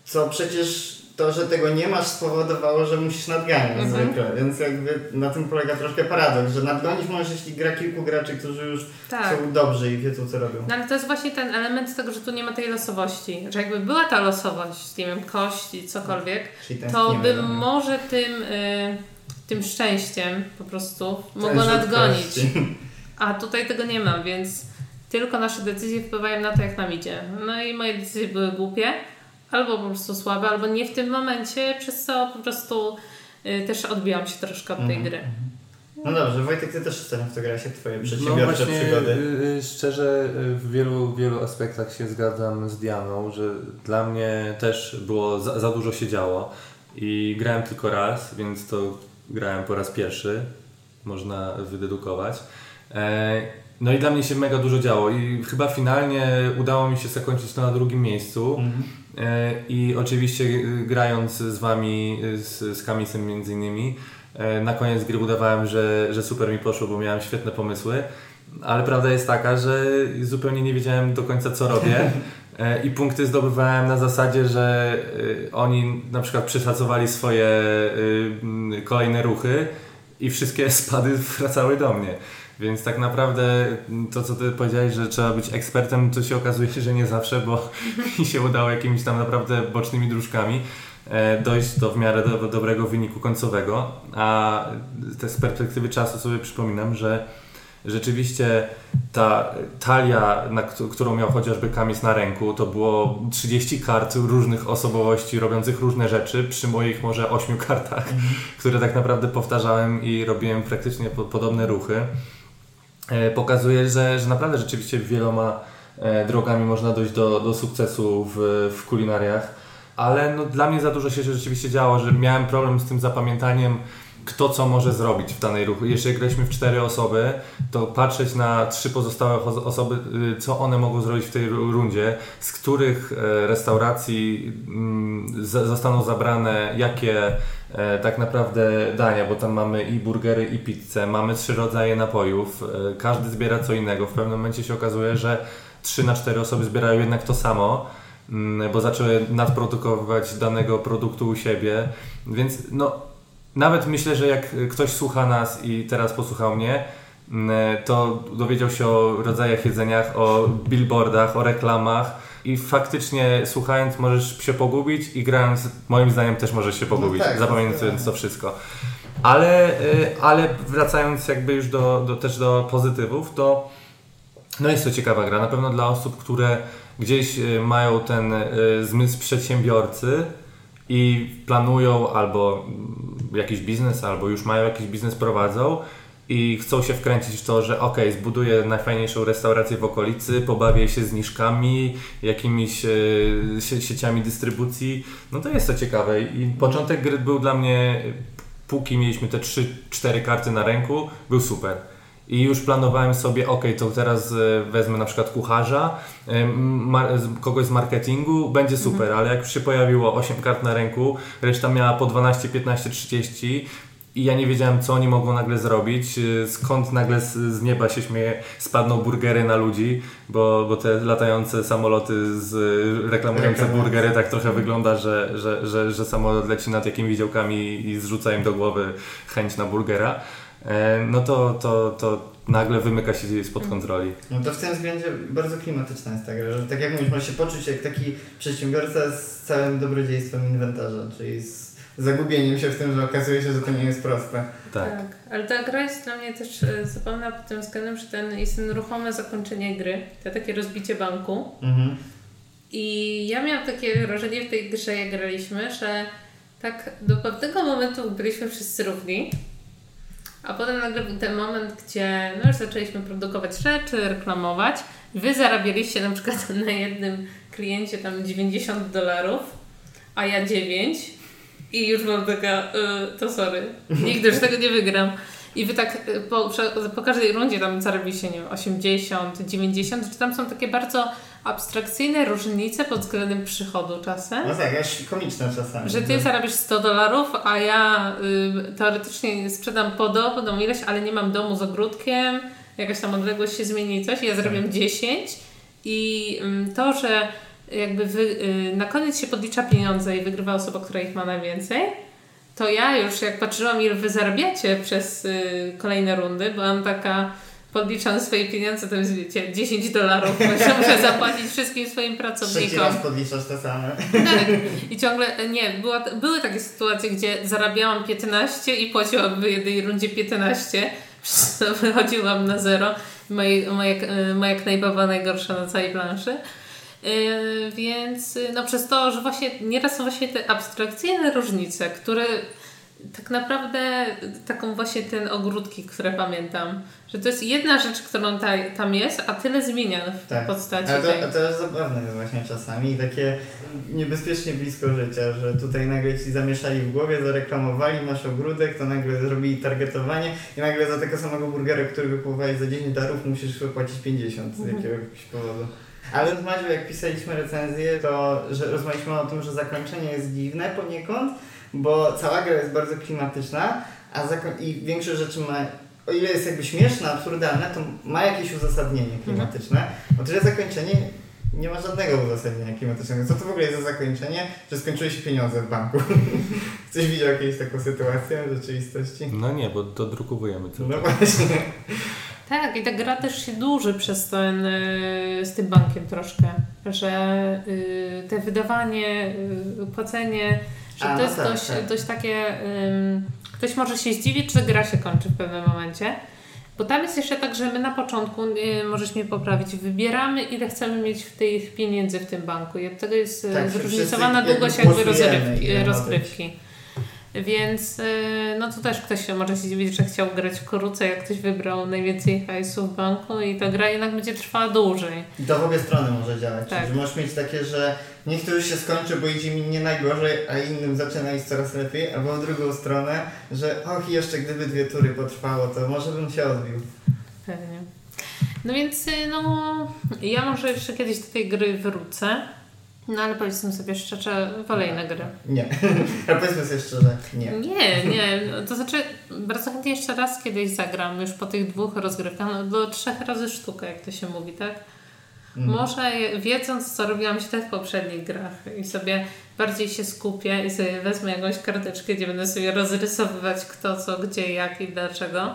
co przecież to, że tego nie masz spowodowało, że musisz nadganiać Mhm. zwykle, więc jakby na tym polega troszkę paradoks, że nadgonić możesz, jeśli gra kilku graczy, którzy już Tak. są dobrzy i wiedzą co robią. No ale to jest właśnie ten element tego, że tu nie ma tej losowości. Że jakby była ta losowość, nie wiem, kości, cokolwiek, Czyli to by może tym, y, tym szczęściem po prostu mogło nadgonić. kości. A tutaj tego nie ma, więc tylko nasze decyzje wpływają na to, jak nam idzie. No i moje decyzje były głupie, albo po prostu słabe, albo nie w tym momencie, przez co po prostu y, też odbiłam się troszkę od tej Mhm. gry. No dobrze, Wojtek, ty też ostatnio w to jak twoje No przedsiębiorcze właśnie, przygody. y, y, szczerze w wielu, wielu aspektach się zgadzam z Dianą, że dla mnie też było za, za dużo się działo i grałem tylko raz, więc to grałem po raz pierwszy, można wydedukować. E, No i dla mnie się mega dużo działo i chyba finalnie udało mi się zakończyć to na drugim miejscu. Mhm. I oczywiście y, grając z Wami, y, z, z Kamisem między innymi, e, na koniec gry udawałem, że, że super mi poszło, bo miałem świetne pomysły, ale prawda jest taka, że zupełnie nie wiedziałem do końca co robię *laughs* e, i punkty zdobywałem na zasadzie, że y, oni na przykład przeszacowali swoje kolejne ruchy i wszystkie *laughs* spady wracały do mnie. Więc tak naprawdę to, co ty powiedziałeś, że trzeba być ekspertem, to się okazuje, że nie zawsze, bo mi *laughs* się udało jakimiś tam naprawdę bocznymi dróżkami e, dojść do w miarę do, dobrego wyniku końcowego. A te z perspektywy czasu sobie przypominam, że rzeczywiście ta talia, na któ- którą miał chociażby Kamis na ręku, to było 30 kart różnych osobowości robiących różne rzeczy przy moich może 8 kartach, które tak naprawdę powtarzałem i robiłem praktycznie po, podobne ruchy. E, pokazuje, że, że naprawdę rzeczywiście wieloma e, drogami można dojść do, do sukcesu w, w kulinariach, ale no, dla mnie za dużo się rzeczywiście działo, że miałem problem z tym zapamiętaniem, kto co może zrobić w danej ruchu. Jeżeli graliśmy w cztery osoby, to patrzeć na trzy pozostałe oso- osoby, y, co one mogą zrobić w tej ru- rundzie, z których e, restauracji mm, zostaną zabrane jakie e, tak naprawdę dania, bo tam mamy i burgery, i pizzę, mamy trzy rodzaje napojów, e, każdy zbiera co innego. W pewnym momencie się okazuje, że trzy na cztery osoby zbierają jednak to samo, mm, bo zaczęły nadprodukować danego produktu u siebie, więc no nawet myślę, że jak ktoś słucha nas i teraz posłuchał mnie, mm, to dowiedział się o rodzajach jedzeniach, o billboardach, o reklamach i faktycznie słuchając możesz się pogubić i grając moim zdaniem też możesz się pogubić, tak, zapamiętując to wszystko. Ale, y, ale wracając jakby już do, do, też do pozytywów, to no jest to ciekawa gra. Na pewno dla osób, które gdzieś y, mają ten y, zmysł przedsiębiorcy i planują albo jakiś biznes, albo już mają jakiś biznes, prowadzą i chcą się wkręcić w to, że ok, zbuduję najfajniejszą restaurację w okolicy, pobawię się zniżkami, jakimiś e, sie- sieciami dystrybucji, no to jest to ciekawe i początek gry był dla mnie, póki mieliśmy te 3-4 karty na ręku, był super. I już planowałem sobie, ok, to teraz e, wezmę na przykład kucharza, e, kogoś z marketingu, będzie super, ale jak już się pojawiło 8 kart na ręku, reszta miała po 12, 15, 30 i ja nie wiedziałem, co oni mogą nagle zrobić, e, skąd nagle z, z nieba się śmieje, spadną burgery na ludzi, bo, bo te latające samoloty z reklamujące Reklamujące. burgery tak trochę wygląda, że, że, że, że samolot leci nad jakimiś działkami i zrzuca im do głowy chęć na burgera. E, no to, to, to nagle wymyka się spod kontroli. No to w tym względzie bardzo klimatyczna jest ta gra, że tak jak mówisz, można się poczuć jak taki przedsiębiorca z całym dobrodziejstwem inwentarza, czyli z zagubieniem się w tym, że okazuje się, że to nie jest proste. Tak. Ale ta gra jest dla mnie też e, zabawna pod tym względem, że ten jest ruchome zakończenie gry, to takie rozbicie banku. Mhm. I ja miałam takie wrażenie w tej grze, jak graliśmy, że tak do pewnego momentu byliśmy wszyscy równi, a potem nagle był ten moment, gdzie no już zaczęliśmy produkować rzeczy, reklamować. Wy zarabialiście na przykład *laughs* na jednym kliencie tam 90 dolarów, a ja 9 i już mam taka, y, to sorry, nigdy już tego nie wygram. I wy tak y, po, po każdej rundzie tam zarobiliście, nie wiem, 80, 90, czy tam są takie bardzo abstrakcyjne różnice pod względem przychodu czasem? No tak, aż komiczne czasami. Że ty zarabiasz 100 dolarów, a ja y, teoretycznie sprzedam podobną ilość, ale nie mam domu z ogródkiem, jakaś tam odległość się zmieni coś, i ja zarabiam 10 i y, to, że jakby wy, y, na koniec się podlicza pieniądze i wygrywa osoba, która ich ma najwięcej, to ja już jak patrzyłam ile wy zarabiacie przez y, kolejne rundy, byłam taka podliczam swoje pieniądze, to jest wiecie, 10 dolarów, muszę *laughs* zapłacić wszystkim swoim pracownikom. Trzeci raz podliczasz te same. Tak. I ciągle, nie, była, były takie sytuacje, gdzie zarabiałam 15 i płaciłam w jednej rundzie 15, przez to wychodziłam na zero. Moja, moja, moja knajpa była najgorsza na całej planszy. Yy, więc no przez to, że właśnie nieraz są właśnie te abstrakcyjne różnice, które tak naprawdę taką właśnie ten ogródki, które pamiętam, że to jest jedna rzecz, którą ta, tam jest, a tyle zmienia w tak. postaci. Ale to, to jest zabawne jest właśnie czasami takie niebezpiecznie blisko życia, że tutaj nagle ci zamieszali w głowie, zareklamowali, masz ogródek, to nagle zrobili targetowanie i nagle za tego samego burgera, którego kupowałeś za 10 darów, musisz wypłacić 50 z mhm. jakiegoś powodu. Ale w Madziu, jak pisaliśmy recenzję, to że rozmawialiśmy o tym, że zakończenie jest dziwne poniekąd, bo cała gra jest bardzo klimatyczna, a i większość rzeczy ma, o ile jest jakby śmieszna, absurdalna, to ma jakieś uzasadnienie mhm. klimatyczne. O tyle zakończenie nie ma żadnego uzasadnienia klimatycznego. Co to w ogóle jest za zakończenie, że skończyły się pieniądze w banku? *laughs* Ktoś widział jakąś taką sytuację w rzeczywistości? No nie, bo dodrukowujemy to. No właśnie. Tak, i ta gra też się dłuży przez ten, y, z tym bankiem troszkę, że y, te wydawanie, y, płacenie, że A, to jest no tak, dość, tak. dość takie, ktoś może się zdziwić, czy gra się kończy w pewnym momencie. Bo tam jest jeszcze tak, że my na początku, możesz mnie poprawić, wybieramy ile chcemy mieć w tych pieniędzy w tym banku i od tego jest tak, zróżnicowana długość jakby rozrywki. rozgrywki. Więc y, no to też ktoś się może się dziwić, że chciał grać krócej, jak ktoś wybrał najwięcej hajsu w banku i ta gra jednak będzie trwała dłużej. I to w obie strony może działać. Tak. Że możesz mieć takie, że niech to już się skończy, bo idzie mi nie najgorzej, a innym zaczyna iść coraz lepiej, albo w drugą stronę, że och, jeszcze gdyby dwie tury potrwało, to może bym się odbił. Pewnie. No więc y, no, ja może jeszcze kiedyś do tej gry wrócę. No ale powiedzmy sobie szczerze, wolę inne gry. Nie. *laughs* Ale powiedzmy sobie szczerze, nie. Nie, nie. To znaczy, bardzo chętnie jeszcze raz kiedyś zagram, już po tych dwóch rozgrywkach, no do trzech razy sztuka, jak to się mówi, tak? Mm. Może wiedząc, co robiłam źle w poprzednich grach i sobie bardziej się skupię i sobie wezmę jakąś karteczkę, gdzie będę sobie rozrysowywać kto, co, gdzie, jak i dlaczego,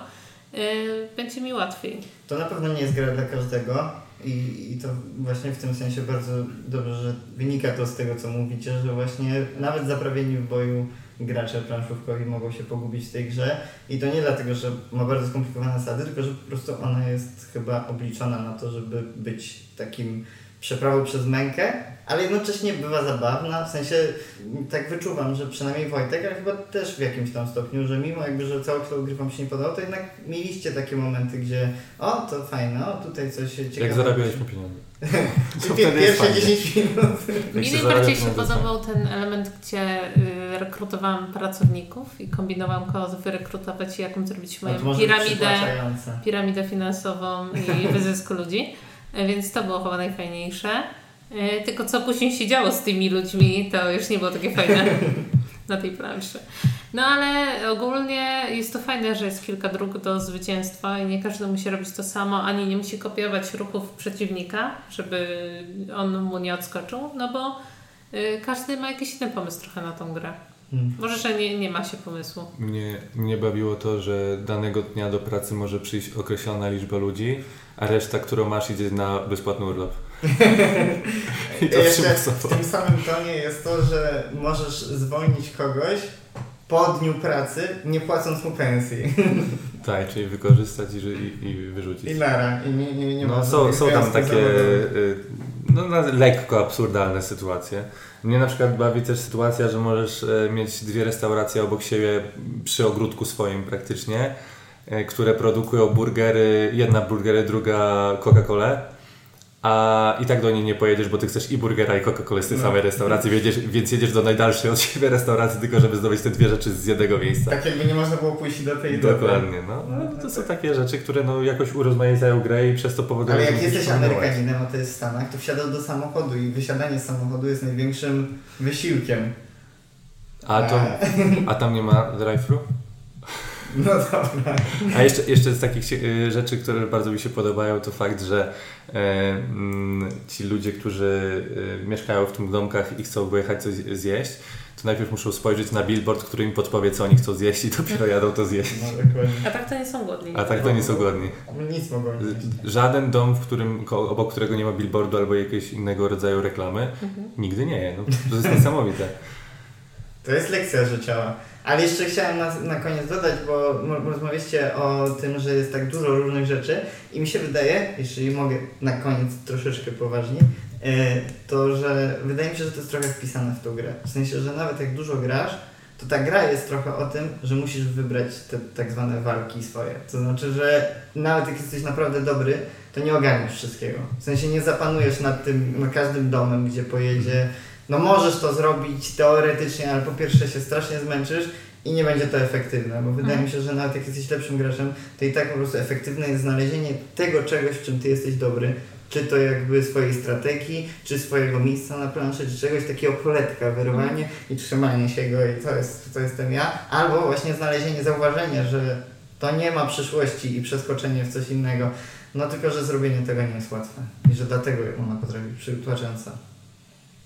yy, będzie mi łatwiej. To na pewno nie jest gra dla każdego i, I to właśnie w tym sensie bardzo dobrze, że wynika to z tego, co mówicie, że właśnie nawet zaprawieni w boju gracze planszówkowi mogą się pogubić w tej grze. I to nie dlatego, że ma bardzo skomplikowane zasady, tylko że po prostu ona jest chyba obliczona na to, żeby być takim przeprawą przez mękę, ale jednocześnie bywa zabawna, w sensie tak wyczuwam, że przynajmniej Wojtek, ale chyba też w jakimś tam stopniu, że mimo jakby, że cały gry Wam się nie podobał, to jednak mieliście takie momenty, gdzie o, to fajne, o, tutaj coś ciekawego. Jak zarabialiśmy pieniądze. *laughs* pierwsze 10 minut. Mi najbardziej się podobał ten element, gdzie y, rekrutowałam pracowników i kombinowałam, kogo wyrekrutować i jaką zrobić moją piramidę, piramidę finansową i wyzysku ludzi. E, więc to było chyba najfajniejsze. E, tylko co później się działo z tymi ludźmi, to już nie było takie fajne *laughs* na tej planszy. No ale ogólnie jest to fajne, że jest kilka dróg do zwycięstwa i nie każdy musi robić to samo, ani nie musi kopiować ruchów przeciwnika, żeby on mu nie odskoczył, no bo y, każdy ma jakiś inny pomysł trochę na tą grę. Hmm. Może, że nie, nie ma się pomysłu. Mnie, mnie bawiło to, że danego dnia do pracy może przyjść określona liczba ludzi, a reszta, którą masz, idzie na bezpłatny urlop. *laughs* I to Jeszcze w tym samym tonie jest to, że możesz zwolnić kogoś po dniu pracy, nie płacąc mu pensji. *laughs* Tak, czyli wykorzystać i, i, i wyrzucić. I nara. I nie, nie, nie no, są, są tam takie y, no, lekko absurdalne sytuacje. Mnie na przykład bawi też sytuacja, że możesz e, mieć dwie restauracje obok siebie przy ogródku swoim praktycznie, e, które produkują burgery, jedna burgery, druga Coca-Colę a i tak do niej nie pojedziesz, bo ty chcesz i burgera, i Coca-Colę z tej No. samej restauracji, wiedziesz, więc jedziesz do najdalszej od siebie restauracji, tylko żeby zdobyć te dwie rzeczy z jednego miejsca. Tak jakby nie można było pójść do tej do. Dokładnie, no. no. To są takie rzeczy, które no, jakoś urozmaicają grę i przez to powodują... Ale jak jesteś. Amerykaninem, a to jest w Stanach, to wsiadasz do samochodu i wysiadanie z samochodu jest największym wysiłkiem. A, to, a tam nie ma drive-thru? *laughs* No dobra. A jeszcze, jeszcze z takich y, rzeczy, które bardzo mi się podobają, to fakt, że e, mm, ci ludzie, którzy y, mieszkają w tych domkach i chcą pojechać coś zjeść, to najpierw muszą spojrzeć na billboard, który im podpowie, co oni chcą zjeść i dopiero jadą to zjeść. No dokładnie. A tak to nie są głodni. A tak to nie są głodni. Nic mogą. Żaden dom, w którym, obok którego nie ma billboardu albo jakiegoś innego rodzaju reklamy, nigdy nie je. No, to jest niesamowite. To jest lekcja życiowa. Ale jeszcze chciałem na, na koniec dodać, bo rozmawialiście o tym, że jest tak dużo różnych rzeczy i mi się wydaje, jeśli mogę na koniec troszeczkę poważniej, e, to że wydaje mi się, że to jest trochę wpisane w tą grę. W sensie, że nawet jak dużo grasz, to ta gra jest trochę o tym, że musisz wybrać te tak zwane walki swoje. To znaczy, że nawet jak jesteś naprawdę dobry, to nie ogarniesz wszystkiego. W sensie nie zapanujesz nad tym, nad każdym domem, gdzie pojedzie. No możesz to zrobić teoretycznie, ale po pierwsze się strasznie zmęczysz i nie będzie to efektywne, bo wydaje Mhm. mi się, że nawet jak jesteś lepszym graczem, to i tak po prostu efektywne jest znalezienie tego czegoś, w czym ty jesteś dobry. Czy to jakby swojej strategii, czy swojego miejsca na planszy, czy czegoś takiego poletka, wyrwanie i trzymanie się go i to jest, to jestem ja. Albo właśnie znalezienie, zauważenie, że to nie ma przyszłości i przeskoczenie w coś innego. No tylko, że zrobienie tego nie jest łatwe i że dlatego ona potrafi być przytłaczająca.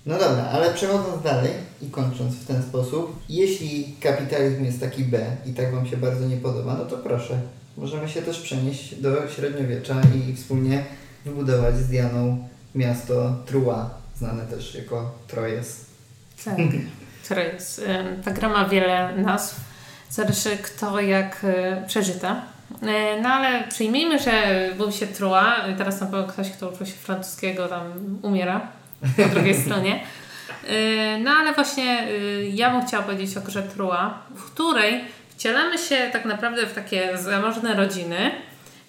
No dobra, ale przechodząc dalej i kończąc w ten sposób, jeśli kapitalizm jest taki B i tak Wam się bardzo nie podoba, no to proszę, możemy się też przenieść do średniowiecza i wspólnie wybudować z Dianą miasto Trua, znane też jako Trojes. Tak, *laughs* em, Ta gra ma wiele nazw. Zależy kto jak e, przeżyta. E, No ale przyjmijmy, że był się Trua. Teraz na pewno ktoś, kto uczył się francuskiego tam umiera po drugiej stronie. E, No ale właśnie e, ja bym chciała powiedzieć o grze Trua, w której wcielamy się tak naprawdę w takie zamożne rodziny,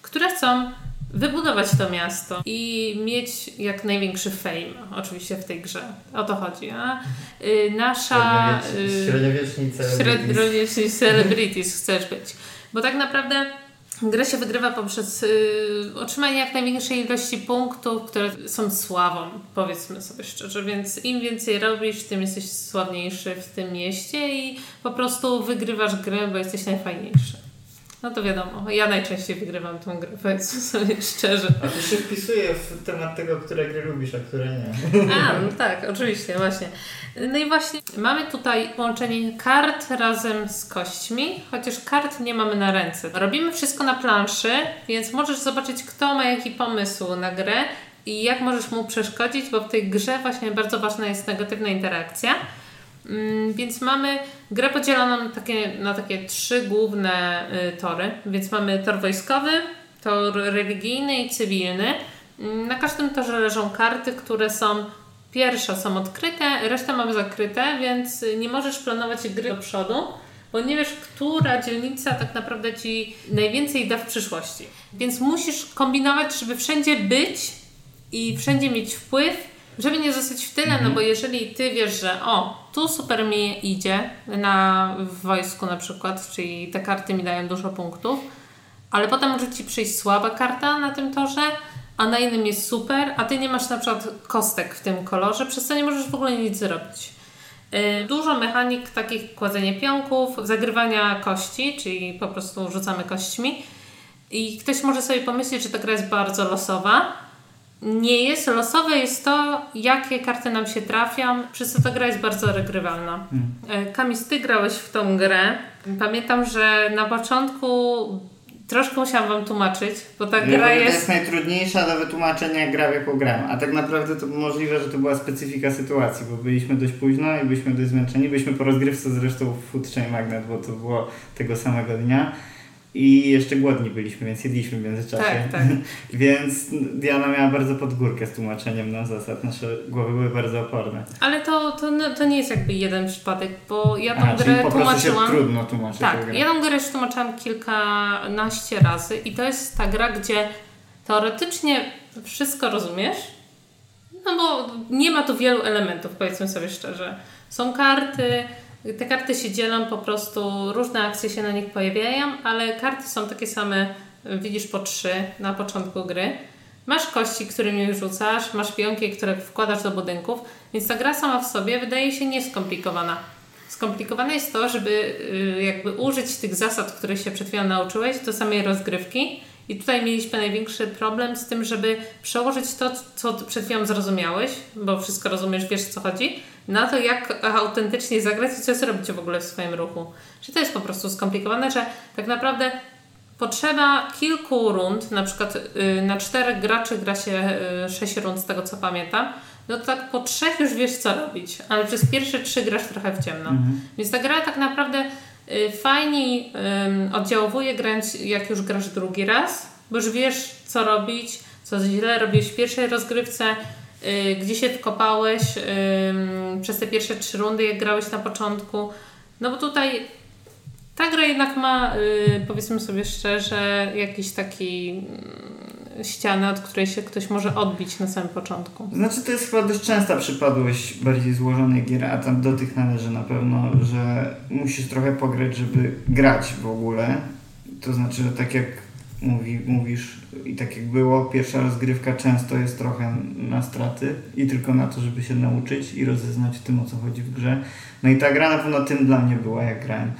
które chcą wybudować to miasto i mieć jak największy fame oczywiście w tej grze. O to chodzi. A y, nasza Średniowiecz- y, Średniowieczni celebrities. średniowieczni celebrities chcesz być. Bo tak naprawdę grę się wygrywa poprzez y, otrzymanie jak największej ilości punktów, które są sławą, powiedzmy sobie szczerze. Więc im więcej robisz, tym jesteś sławniejszy w tym mieście i po prostu wygrywasz grę, bo jesteś najfajniejszy. No to wiadomo, ja najczęściej wygrywam tą grę, powiedzmy sobie szczerze. A to się wpisuje w temat tego, które gry lubisz, a które nie. A, no tak, oczywiście, właśnie. No i właśnie mamy tutaj połączenie kart razem z kośćmi, chociaż kart nie mamy na ręce. Robimy wszystko na planszy, więc możesz zobaczyć, kto ma jaki pomysł na grę i jak możesz mu przeszkodzić, bo w tej grze właśnie bardzo ważna jest negatywna interakcja. Mm, Więc mamy grę podzieloną na takie, na takie trzy główne y, tory. Więc mamy tor wojskowy, tor religijny i cywilny. Mm, Na każdym torze leżą karty, które są pierwsze są odkryte, resztę mamy zakryte, więc y, nie możesz planować gry do przodu, bo nie wiesz, która dzielnica tak naprawdę ci najwięcej da w przyszłości. Więc musisz kombinować, żeby wszędzie być i wszędzie mieć wpływ, żeby nie zostać w tyle, no bo jeżeli ty wiesz, że o, tu super mi idzie na w wojsku na przykład, czyli te karty mi dają dużo punktów, ale potem może ci przyjść słaba karta na tym torze, a na innym jest super, a ty nie masz na przykład kostek w tym kolorze, przez co nie możesz w ogóle nic zrobić. Yy, Dużo mechanik takich kładzenia pionków, zagrywania kości, czyli po prostu rzucamy kośćmi. I ktoś może sobie pomyśleć, że ta gra jest bardzo losowa. Nie jest. Losowe jest to, jakie karty nam się trafią, przez co ta gra jest bardzo regrywalna. Yy, Kamis, ty grałeś w tą grę. Pamiętam, że na początku troszkę musiałam wam tłumaczyć, bo ta gra to jest... jest najtrudniejsza do wytłumaczenia jak gra w jaką grałem. A tak naprawdę to możliwe, że to była specyfika sytuacji, bo byliśmy dość późno i byliśmy dość zmęczeni. Byliśmy po rozgrywce zresztą w Food Chain Magnet, bo to było tego samego dnia. I jeszcze głodni byliśmy, więc jedliśmy w międzyczasie. Tak, tak. *laughs* więc Diana miała bardzo pod górkę z tłumaczeniem nam zasad. Nasze głowy były bardzo oporne. Ale to, to, to nie jest jakby jeden przypadek, bo ja tą A, czyli grę po prostu się tłumaczyłam. trudno tłumaczyć Tak, ja tą grę już tłumaczyłam kilkanaście razy i to jest ta gra, gdzie teoretycznie wszystko rozumiesz, nie ma tu wielu elementów, powiedzmy sobie szczerze. Są karty, te karty się dzielą po prostu, różne akcje się na nich pojawiają, ale karty są takie same, widzisz po trzy na początku gry. Masz kości, którymi rzucasz, masz pionki, które wkładasz do budynków, więc ta gra sama w sobie wydaje się nieskomplikowana. Skomplikowane jest to, żeby y, jakby użyć tych zasad, które się przed chwilą nauczyłeś do samej rozgrywki. I tutaj mieliśmy największy problem z tym, żeby przełożyć to, co przed chwilą zrozumiałeś, bo wszystko rozumiesz, wiesz co chodzi, na to, jak autentycznie zagrać i co zrobić w ogóle w swoim ruchu. Czy to jest po prostu skomplikowane, że tak naprawdę potrzeba kilku rund, na przykład y, na czterech graczy gra się y, sześć rund z tego co pamiętam, no to tak po trzech już wiesz co robić, ale przez pierwsze trzy grasz trochę w ciemno. Mhm. Więc ta gra tak naprawdę fajniej oddziałuje grając jak już grasz drugi raz, bo już wiesz co robić, co źle robiłeś w pierwszej rozgrywce, gdzie się wkopałeś przez te pierwsze trzy rundy, jak grałeś na początku. No bo tutaj ta gra jednak ma, y, powiedzmy sobie szczerze, jakiś taki ścianę, od której się ktoś może odbić na samym początku. Znaczy to jest chyba dość częsta przypadłość bardziej złożonej gier, a tam do tych należy na pewno, że musisz trochę pograć, żeby grać w ogóle. To znaczy, że tak jak mówi, mówisz i tak jak było, pierwsza rozgrywka często jest trochę na straty i tylko na to, żeby się nauczyć i rozeznać w tym, o co chodzi w grze. No i ta gra na pewno tym dla mnie była, jak grałem.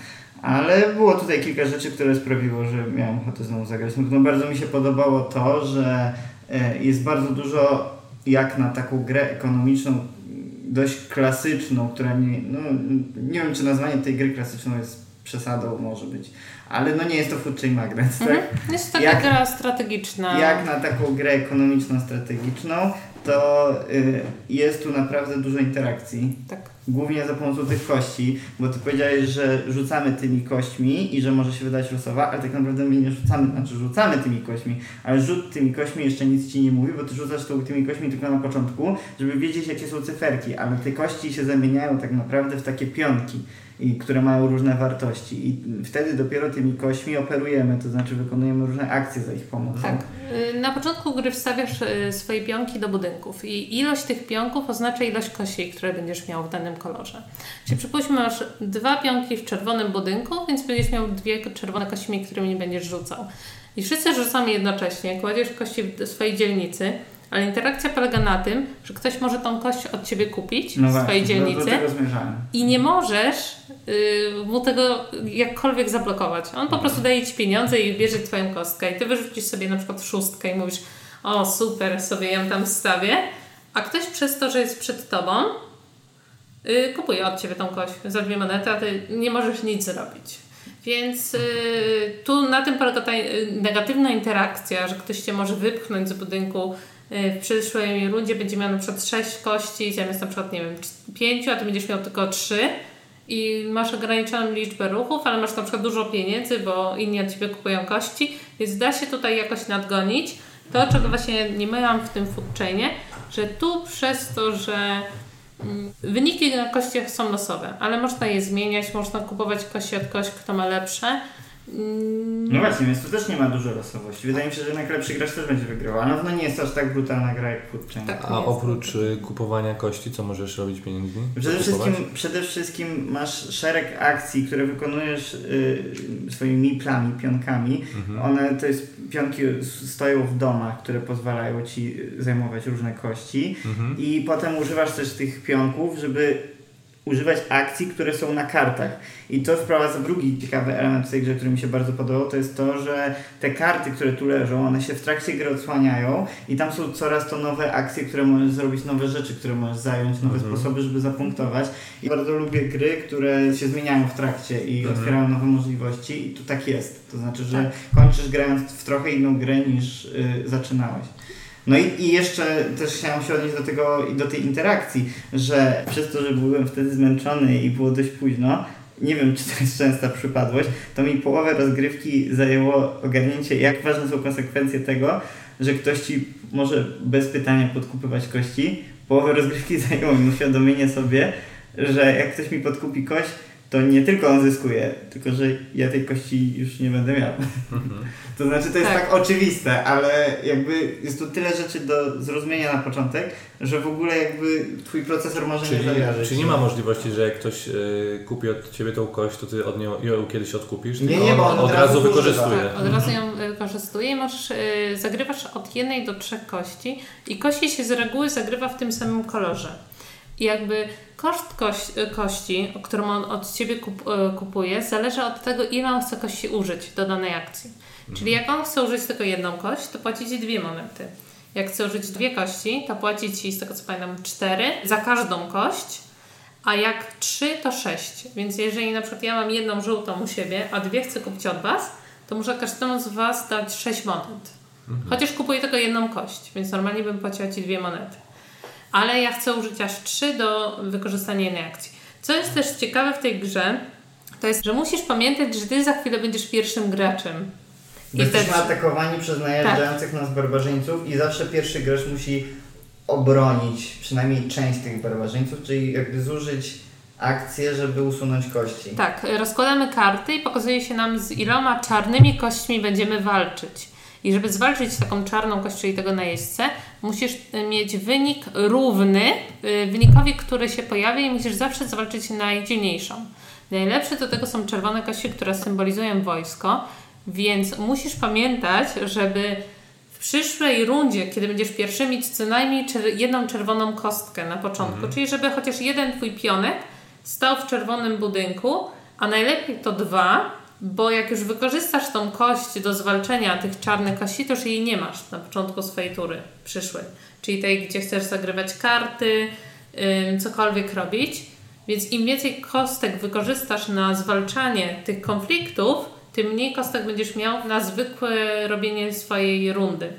Ale było tutaj kilka rzeczy, które sprawiło, że miałem ochotę znowu zagrać. No, bardzo mi się podobało to, że e, jest bardzo dużo jak na taką grę ekonomiczną, dość klasyczną, która nie, no, nie wiem czy nazwanie tej gry klasyczną jest przesadą, może być. Ale no nie jest to Food Chain Magnet, mhm. tak? Jest to taka jak, gra strategiczna. Jak na taką grę ekonomiczną, strategiczną, to y, jest tu naprawdę dużo interakcji. Tak. Głównie za pomocą tych kości, bo ty powiedziałeś, że rzucamy tymi kośćmi i że może się wydać losowa, ale tak naprawdę my nie rzucamy, znaczy rzucamy tymi kośćmi, ale rzut tymi kośćmi jeszcze nic ci nie mówi, bo ty rzucasz to tymi kośćmi tylko na początku, żeby wiedzieć jakie są cyferki, ale te kości się zamieniają tak naprawdę w takie pionki i które mają różne wartości. I wtedy dopiero tymi kośćmi operujemy, to znaczy wykonujemy różne akcje za ich pomocą. Tak. Y, na początku gry wstawiasz y, swoje pionki do budynków i ilość tych pionków oznacza ilość kości, które będziesz miał w danym kolorze. Czyli przypuśćmy, masz dwa pionki w czerwonym budynku, więc będziesz miał dwie czerwone kości, którymi będziesz rzucał. I wszyscy rzucamy jednocześnie, kładziesz kości w swojej dzielnicy, ale interakcja polega na tym, że ktoś może tą kość od ciebie kupić no w swojej dzielnicy i nie możesz yy, mu tego jakkolwiek zablokować. On po prostu daje ci pieniądze i bierze twoją kostkę i ty wyrzucisz sobie na przykład szóstkę i mówisz o super, sobie ją tam wstawię, a ktoś przez to, że jest przed tobą yy, kupuje od ciebie tą kość za dwie monety, a ty nie możesz nic zrobić. Więc y, tu na tym polega ta y, negatywna interakcja, że ktoś cię może wypchnąć z budynku Y, w przyszłej rundzie będzie miał na przykład 6 kości zamiast na przykład, nie wiem, 5, a ty będziesz miał tylko 3 i masz ograniczoną liczbę ruchów, ale masz na przykład dużo pieniędzy, bo inni od Ciebie kupują kości, więc da się tutaj jakoś nadgonić. To, czego właśnie nie myłam w tym food chainie, że tu przez to, że mm, wyniki na kościach są losowe, ale można je zmieniać, można kupować kości od kogoś, kto ma lepsze, Mm. No właśnie, więc tu też nie ma dużo losowości. Wydaje mi się, że najlepszy gracz też będzie wygrywał, ale no nie jest aż tak brutalna gra jak Food Chain. Tak, A oprócz y, kupowania kości, co możesz robić pieniędzmi? Przede wszystkim, przede wszystkim masz szereg akcji, które wykonujesz y, swoimi plami, pionkami. Mhm. One to jest pionki stoją w domach, które pozwalają ci zajmować różne kości mhm. i potem używasz też tych pionków, żeby używać akcji, które są na kartach. I to wprowadza drugi ciekawy element w tej grze, który mi się bardzo podobał, to jest to, że te karty, które tu leżą, one się w trakcie gry odsłaniają i tam są coraz to nowe akcje, które możesz zrobić, nowe rzeczy, które możesz zająć, nowe mhm. sposoby, żeby zapunktować. I bardzo lubię gry, które się zmieniają w trakcie i mhm. otwierają nowe możliwości i tu tak jest. To znaczy, że tak. kończysz grając w trochę inną grę niż yy, zaczynałeś. No i, i jeszcze też chciałem się odnieść do tego i do tej interakcji, że przez to, że byłem wtedy zmęczony i było dość późno, nie wiem, czy to jest częsta przypadłość, to mi połowę rozgrywki zajęło ogarnięcie, jak ważne są konsekwencje tego, że ktoś ci może bez pytania podkupywać kości. Połowę rozgrywki *laughs* zajęło mi uświadomienie sobie, że jak ktoś mi podkupi kość, to nie tylko on zyskuje, tylko że ja tej kości już nie będę miał. *laughs* To znaczy to jest tak. tak. oczywiste, ale jakby jest tu tyle rzeczy do zrozumienia na początek, że w ogóle jakby twój procesor może czyli, nie zajarzyć. Czyli nie ma możliwości, że jak ktoś y, kupi od ciebie tą kość, to ty od nią, ją kiedyś odkupisz? Nie, nie, bo on od, od razu wykorzystuje. Tak, od razu ją wykorzystuje i możesz, y, zagrywasz od jednej do trzech kości i kości się z reguły zagrywa w tym samym kolorze. I jakby koszt kości, kości którą on od Ciebie y, kupuje, zależy od tego, ile on chce kości użyć do danej akcji. Czyli jak on chce użyć tylko jedną kość, to płaci Ci dwie monety. Jak chce użyć dwie kości, to płaci Ci, z tego co pamiętam, cztery za każdą kość, a jak trzy, to sześć. Więc jeżeli na przykład ja mam jedną żółtą u siebie, a dwie chcę kupić od Was, to muszę każdemu z Was dać sześć monet. Mhm. Chociaż kupuję tylko jedną kość, więc normalnie bym płaciła Ci dwie monety. Ale ja chcę użyć aż trzy do wykorzystania jednej akcji. Co jest też ciekawe w tej grze, to jest, że musisz pamiętać, że Ty za chwilę będziesz pierwszym graczem. Jesteśmy też... atakowani przez najeżdżających tak. nas barbarzyńców i zawsze pierwszy gracz musi obronić przynajmniej część tych barbarzyńców, czyli jakby zużyć akcję, żeby usunąć kości. Tak, rozkładamy karty i pokazuje się nam z iloma czarnymi kośćmi będziemy walczyć. I żeby zwalczyć taką czarną kość, czyli tego najeźdźcę, musisz mieć wynik równy y, wynikowi, który się pojawia i musisz zawsze zwalczyć najdzielniejszą. Najlepsze do tego są czerwone kości, które symbolizują wojsko więc musisz pamiętać, żeby w przyszłej rundzie, kiedy będziesz pierwszy, mieć co najmniej jedną czerwoną kostkę na początku. Mhm. Czyli żeby chociaż jeden twój pionek stał w czerwonym budynku, a najlepiej to dwa, bo jak już wykorzystasz tą kość do zwalczenia tych czarnych kości, to już jej nie masz na początku swojej tury przyszłej. Czyli tej, gdzie chcesz zagrywać karty, yy, cokolwiek robić. Więc im więcej kostek wykorzystasz na zwalczanie tych konfliktów, tym mniej kostek będziesz miał na zwykłe robienie swojej rundy.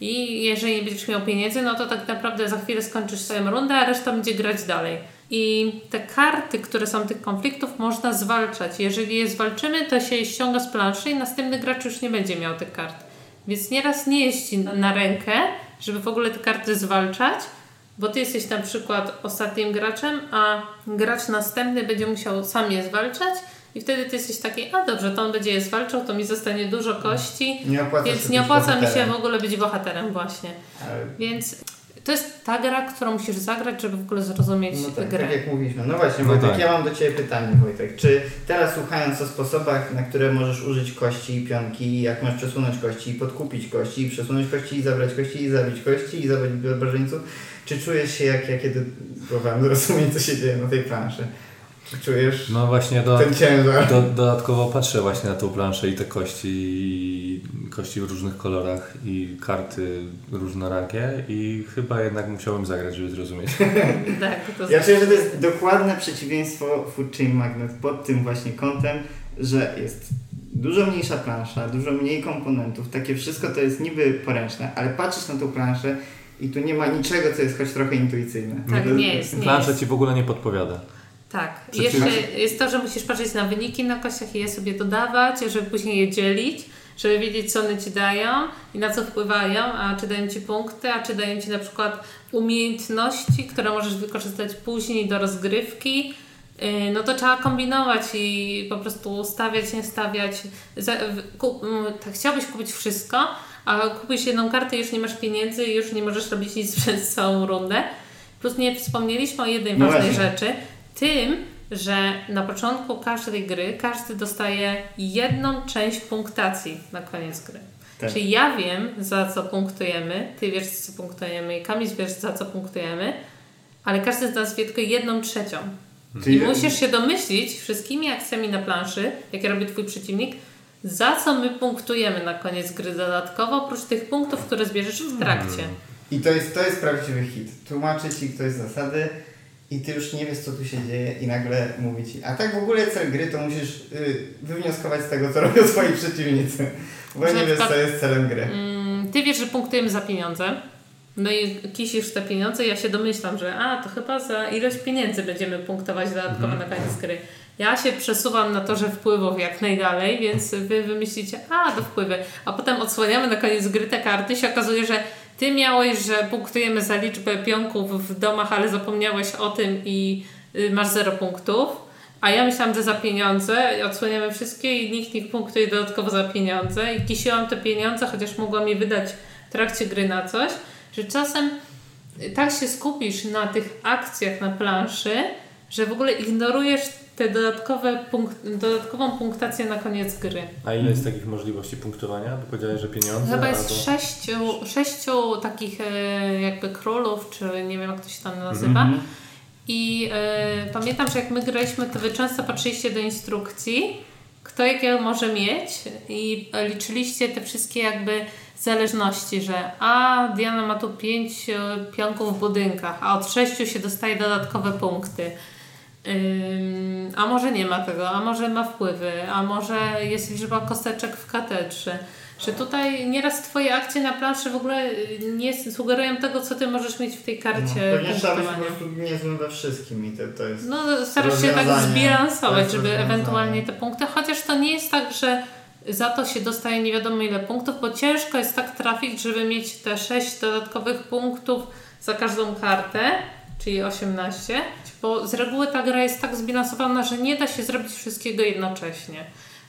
I jeżeli nie będziesz miał pieniędzy, no to tak naprawdę za chwilę skończysz swoją rundę, a reszta będzie grać dalej. I te karty, które są tych konfliktów, można zwalczać. Jeżeli je zwalczymy, to się je ściąga z planszy i następny gracz już nie będzie miał tych kart. Więc nieraz nie jest ci na rękę, żeby w ogóle te karty zwalczać, bo ty jesteś na przykład ostatnim graczem, a gracz następny będzie musiał sam je zwalczać i wtedy ty jesteś taki, a dobrze, to on będzie je zwalczał, to mi zostanie dużo kości, nie więc nie opłaca mi się w ogóle być bohaterem właśnie. Ale... Więc to jest ta gra, którą musisz zagrać, żeby w ogóle zrozumieć no tak, grę. Tak jak mówiliśmy. No właśnie, no Wojtek, tak. ja mam do Ciebie pytanie, Wojtek. Czy teraz słuchając o sposobach, na które możesz użyć kości i pionki, jak masz przesunąć kości i podkupić kości, i przesunąć kości i zabrać kości i zabić kości i zabrać barbarzyńców, czy czujesz się jak ja kiedy próbowałem *laughs* zrozumieć, co się dzieje na tej planszy? Czujesz no właśnie do, ten ciężar? Do, dodatkowo patrzę właśnie na tą planszę i te kości, i kości w różnych kolorach i karty różnorakie i chyba jednak musiałem zagrać, żeby zrozumieć. *laughs* tak, to ja czuję, że to jest dokładne przeciwieństwo Food Chain Magnet pod tym właśnie kątem, że jest dużo mniejsza plansza, dużo mniej komponentów, takie wszystko to jest niby poręczne, ale patrzysz na tą planszę i tu nie ma niczego, co jest choć trochę intuicyjne. Tak, nie jest. Nie Plansza jest. ci w ogóle nie podpowiada. Tak. Jeszcze jest to, że musisz patrzeć na wyniki na kościach i je sobie dodawać, żeby później je dzielić, żeby wiedzieć, co one ci dają i na co wpływają, a czy dają ci punkty, a czy dają ci na przykład umiejętności, które możesz wykorzystać później do rozgrywki. Y, no to trzeba kombinować i po prostu stawiać, nie stawiać. tak, chciałbyś kupić wszystko, a kupisz jedną kartę już nie masz pieniędzy i już nie możesz robić nic *laughs* przez całą rundę. Plus nie wspomnieliśmy o jednej no ważnej właśnie. rzeczy, tym, że na początku każdej gry każdy dostaje jedną część punktacji na koniec gry. Tak. Czyli ja wiem, za co punktujemy, ty wiesz, za co punktujemy i Kamil wiesz, za co punktujemy, ale każdy z nas wie tylko jedną trzecią. Czyli... I musisz się domyślić wszystkimi akcjami na planszy, jakie robi twój przeciwnik, za co my punktujemy na koniec gry dodatkowo, oprócz tych punktów, które zbierzesz w trakcie. Hmm. I to jest, to jest prawdziwy hit. Tłumaczy ci ktoś zasady, i ty już nie wiesz, co tu się dzieje i nagle mówi ci, a tak w ogóle cel gry to musisz y, wywnioskować z tego, co robią *laughs* swoi przeciwnicy, bo nie wiesz, co jest celem gry. Mm, ty wiesz, że punktujemy za pieniądze, no i kisisz te pieniądze, ja się domyślam, że a, to chyba za ilość pieniędzy będziemy punktować dodatkowo mhm. na koniec gry. Ja się przesuwam na torze wpływów jak najdalej, więc wy wymyślicie, a, do wpływy. A potem odsłaniamy na koniec gry te karty się okazuje, że ty miałeś, że punktujemy za liczbę pionków w domach, ale zapomniałeś o tym i y, masz 0 punktów. A ja myślałam, że za pieniądze odsłaniamy wszystkie i nikt nie punktuje dodatkowo za pieniądze i kisiłam te pieniądze, chociaż mogłam je wydać w trakcie gry na coś, że czasem tak się skupisz na tych akcjach na planszy, że w ogóle ignorujesz te dodatkowe punkt, dodatkową punktację na koniec gry. A ile jest takich możliwości punktowania? Bo powiedziałeś, że pieniądze? Chyba jest albo... sześciu, sześciu takich e, jakby królów, czy nie wiem jak to się tam nazywa. Mhm. I e, pamiętam, że jak my graliśmy, to wy często patrzyliście do instrukcji, kto jakiego może mieć i liczyliście te wszystkie jakby zależności, że a Diana ma tu pięć e, pionków w budynkach, a od sześciu się dostaje dodatkowe punkty. Ym, a może nie ma tego, a może ma wpływy, a może jest liczba kosteczek w katedrze. Że tutaj nieraz Twoje akcje na planszy w ogóle y, nie sugerują tego, co Ty możesz mieć w tej No, karcie pewnie trzeba być po prostu niezłym we wszystkim i to, to jest... No, starasz się tak zbilansować, żeby ewentualnie te punkty, chociaż to nie jest tak, że za to się dostaje nie wiadomo ile punktów, bo ciężko jest tak trafić, żeby mieć te 6 dodatkowych punktów za każdą kartę, czyli 18, bo z reguły ta gra jest tak zbilansowana, że nie da się zrobić wszystkiego jednocześnie.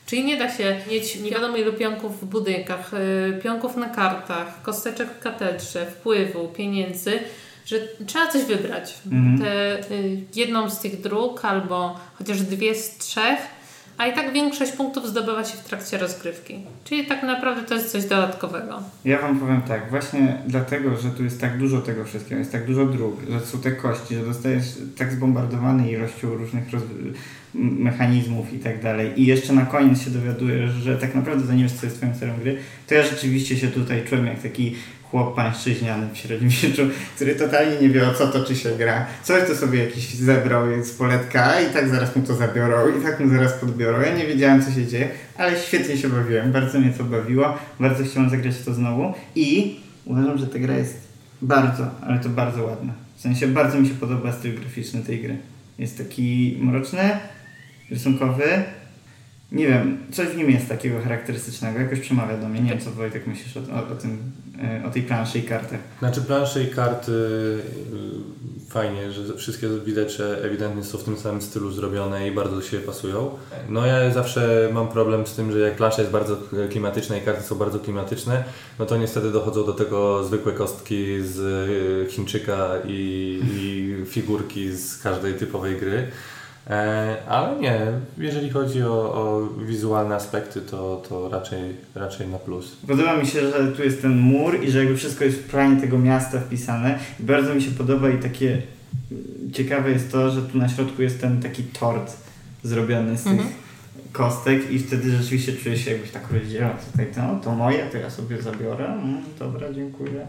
Czyli nie da się mieć nie wiadomo ilu pionków w budynkach, y, pionków na kartach, kosteczek w katedrze, wpływu, pieniędzy, że trzeba coś wybrać. Mhm. Te, y, jedną z tych dróg albo chociaż dwie z trzech, a i tak większość punktów zdobywa się w trakcie rozgrywki. Czyli tak naprawdę to jest coś dodatkowego. Ja wam powiem tak, właśnie dlatego, że tu jest tak dużo tego wszystkiego, jest tak dużo dróg, że są te kości, że dostajesz tak zbombardowany ilością różnych roz... mechanizmów i tak dalej i jeszcze na koniec się dowiadujesz, że tak naprawdę to nie wiesz, co jest twoją celem gry, to ja rzeczywiście się tutaj czułem jak taki chłop pańszczyźniany w średniowieczu, który totalnie nie wie o co toczy się gra. Coś to sobie jakiś zebrał z poletka i tak zaraz mu to zabiorą i tak mu zaraz podbiorą. Ja nie wiedziałem co się dzieje, ale świetnie się bawiłem, bardzo mnie to bawiło, bardzo chciałem zagrać to znowu i uważam, że ta gra jest bardzo, ale to bardzo ładna. W sensie bardzo mi się podoba styl graficzny tej gry. Jest taki mroczny, rysunkowy. Nie wiem, coś w nim jest takiego charakterystycznego, jakoś przemawia do mnie. Nie wiem, co Wojtek myślisz o, o, o tym, e, o tej planszy i kartach. Znaczy plansze i karty y, fajnie, że wszystkie widać, że ewidentnie są w tym samym stylu zrobione i bardzo do siebie pasują. No ja zawsze mam problem z tym, że jak plansza jest bardzo klimatyczna i karty są bardzo klimatyczne, no to niestety dochodzą do tego zwykłe kostki z y, Chińczyka i, i figurki z każdej typowej gry. E, ale nie, jeżeli chodzi o, o wizualne aspekty, to, to raczej, raczej na plus. Podoba mi się, że tu jest ten mur i że jakby wszystko jest w planie tego miasta wpisane. I bardzo mi się podoba i takie mm, ciekawe jest to, że tu na środku jest ten taki tort zrobiony z tych Mhm. Kostek i wtedy rzeczywiście czuję się jakbyś tak rozdzielał tutaj to, to moje, to ja sobie zabiorę. Mm, dobra, dziękuję.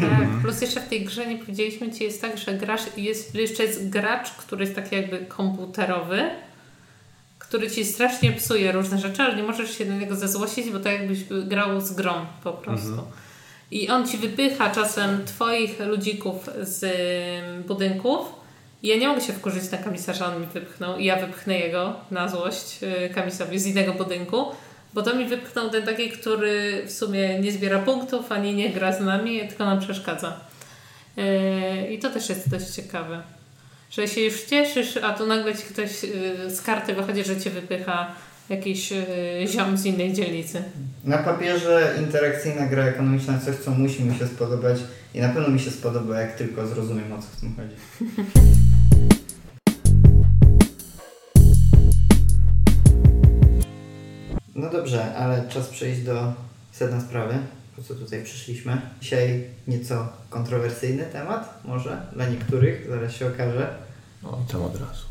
Tak, plus jeszcze w tej grze nie powiedzieliśmy Ci jest tak, że grasz, jest, jeszcze jest gracz, który jest taki jakby komputerowy, który Ci strasznie psuje różne rzeczy, ale nie możesz się do niego zezłościć, bo tak jakbyś grał z grą po prostu. Mhm. I on Ci wypycha czasem Twoich ludzików z budynków i ja nie mogę się wkurzyć na komisarza, on mi wypchnął i ja wypchnę jego na złość y, kamisowi z innego budynku, bo to mi wypchnął ten taki, który w sumie nie zbiera punktów, ani nie gra z nami, tylko nam przeszkadza. Yy, I to też jest dość ciekawe. Że się już cieszysz, a tu nagle ci ktoś yy, z karty wychodzi, że cię wypycha jakiś ziom z innej dzielnicy. Na papierze interakcyjna gra ekonomiczna coś, co musi mi się spodobać i na pewno mi się spodoba, jak tylko zrozumiem o co w tym chodzi. *laughs* No dobrze, ale czas przejść do sedna sprawy, po co tutaj przyszliśmy. Dzisiaj nieco kontrowersyjny temat, może dla niektórych, zaraz się okaże. O, tam od razu.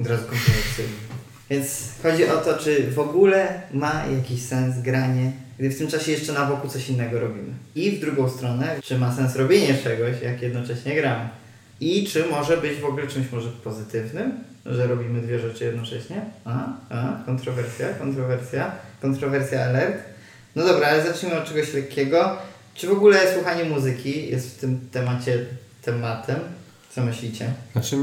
Od razu kontrowersyjny. Więc chodzi o to, czy w ogóle ma jakiś sens granie, gdy w tym czasie jeszcze na boku coś innego robimy. I w drugą stronę, czy ma sens robienie czegoś, jak jednocześnie gramy. I czy może być w ogóle czymś może pozytywnym, że robimy dwie rzeczy jednocześnie? A, a, kontrowersja, kontrowersja, kontrowersja alert. No dobra, ale zacznijmy od czegoś lekkiego. Czy w ogóle słuchanie muzyki jest w tym temacie tematem? Co myślicie? Znaczy,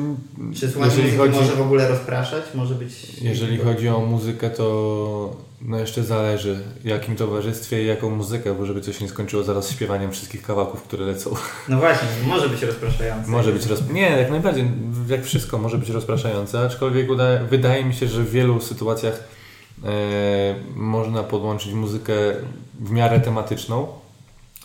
Czy słuchanie jeżeli chodzi, może w ogóle rozpraszać? Może być... jeżeli chodzi o muzykę, to no jeszcze zależy jakim towarzystwie i jaką muzykę, bo żeby coś nie skończyło zaraz śpiewaniem wszystkich kawałków, które lecą. No właśnie, może być rozpraszające. Może być roz... Nie, jak najbardziej, jak wszystko może być rozpraszające, aczkolwiek uda... wydaje mi się, że w wielu sytuacjach e, można podłączyć muzykę w miarę tematyczną,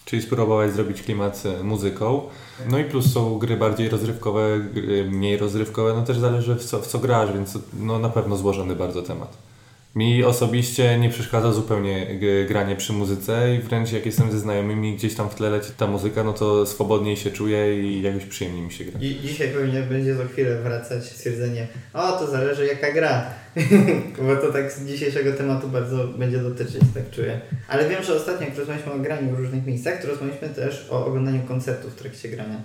czyli spróbować zrobić klimat muzyką. No i plus są gry bardziej rozrywkowe, gry mniej rozrywkowe, no też zależy w co, w co grasz, więc no na pewno złożony bardzo temat. Mi osobiście nie przeszkadza zupełnie granie przy muzyce i wręcz jak jestem ze znajomymi gdzieś tam w tle leci ta muzyka, no to swobodniej się czuję i jakoś przyjemniej mi się gra. I dzisiaj pewnie będzie za chwilę wracać stwierdzenie, o to zależy jaka gra, *laughs* bo to tak z dzisiejszego tematu bardzo będzie dotyczyć, tak czuję. Ale wiem, że ostatnio jak rozmawialiśmy o graniu w różnych miejscach, to rozmawialiśmy też o oglądaniu koncertów w trakcie grania.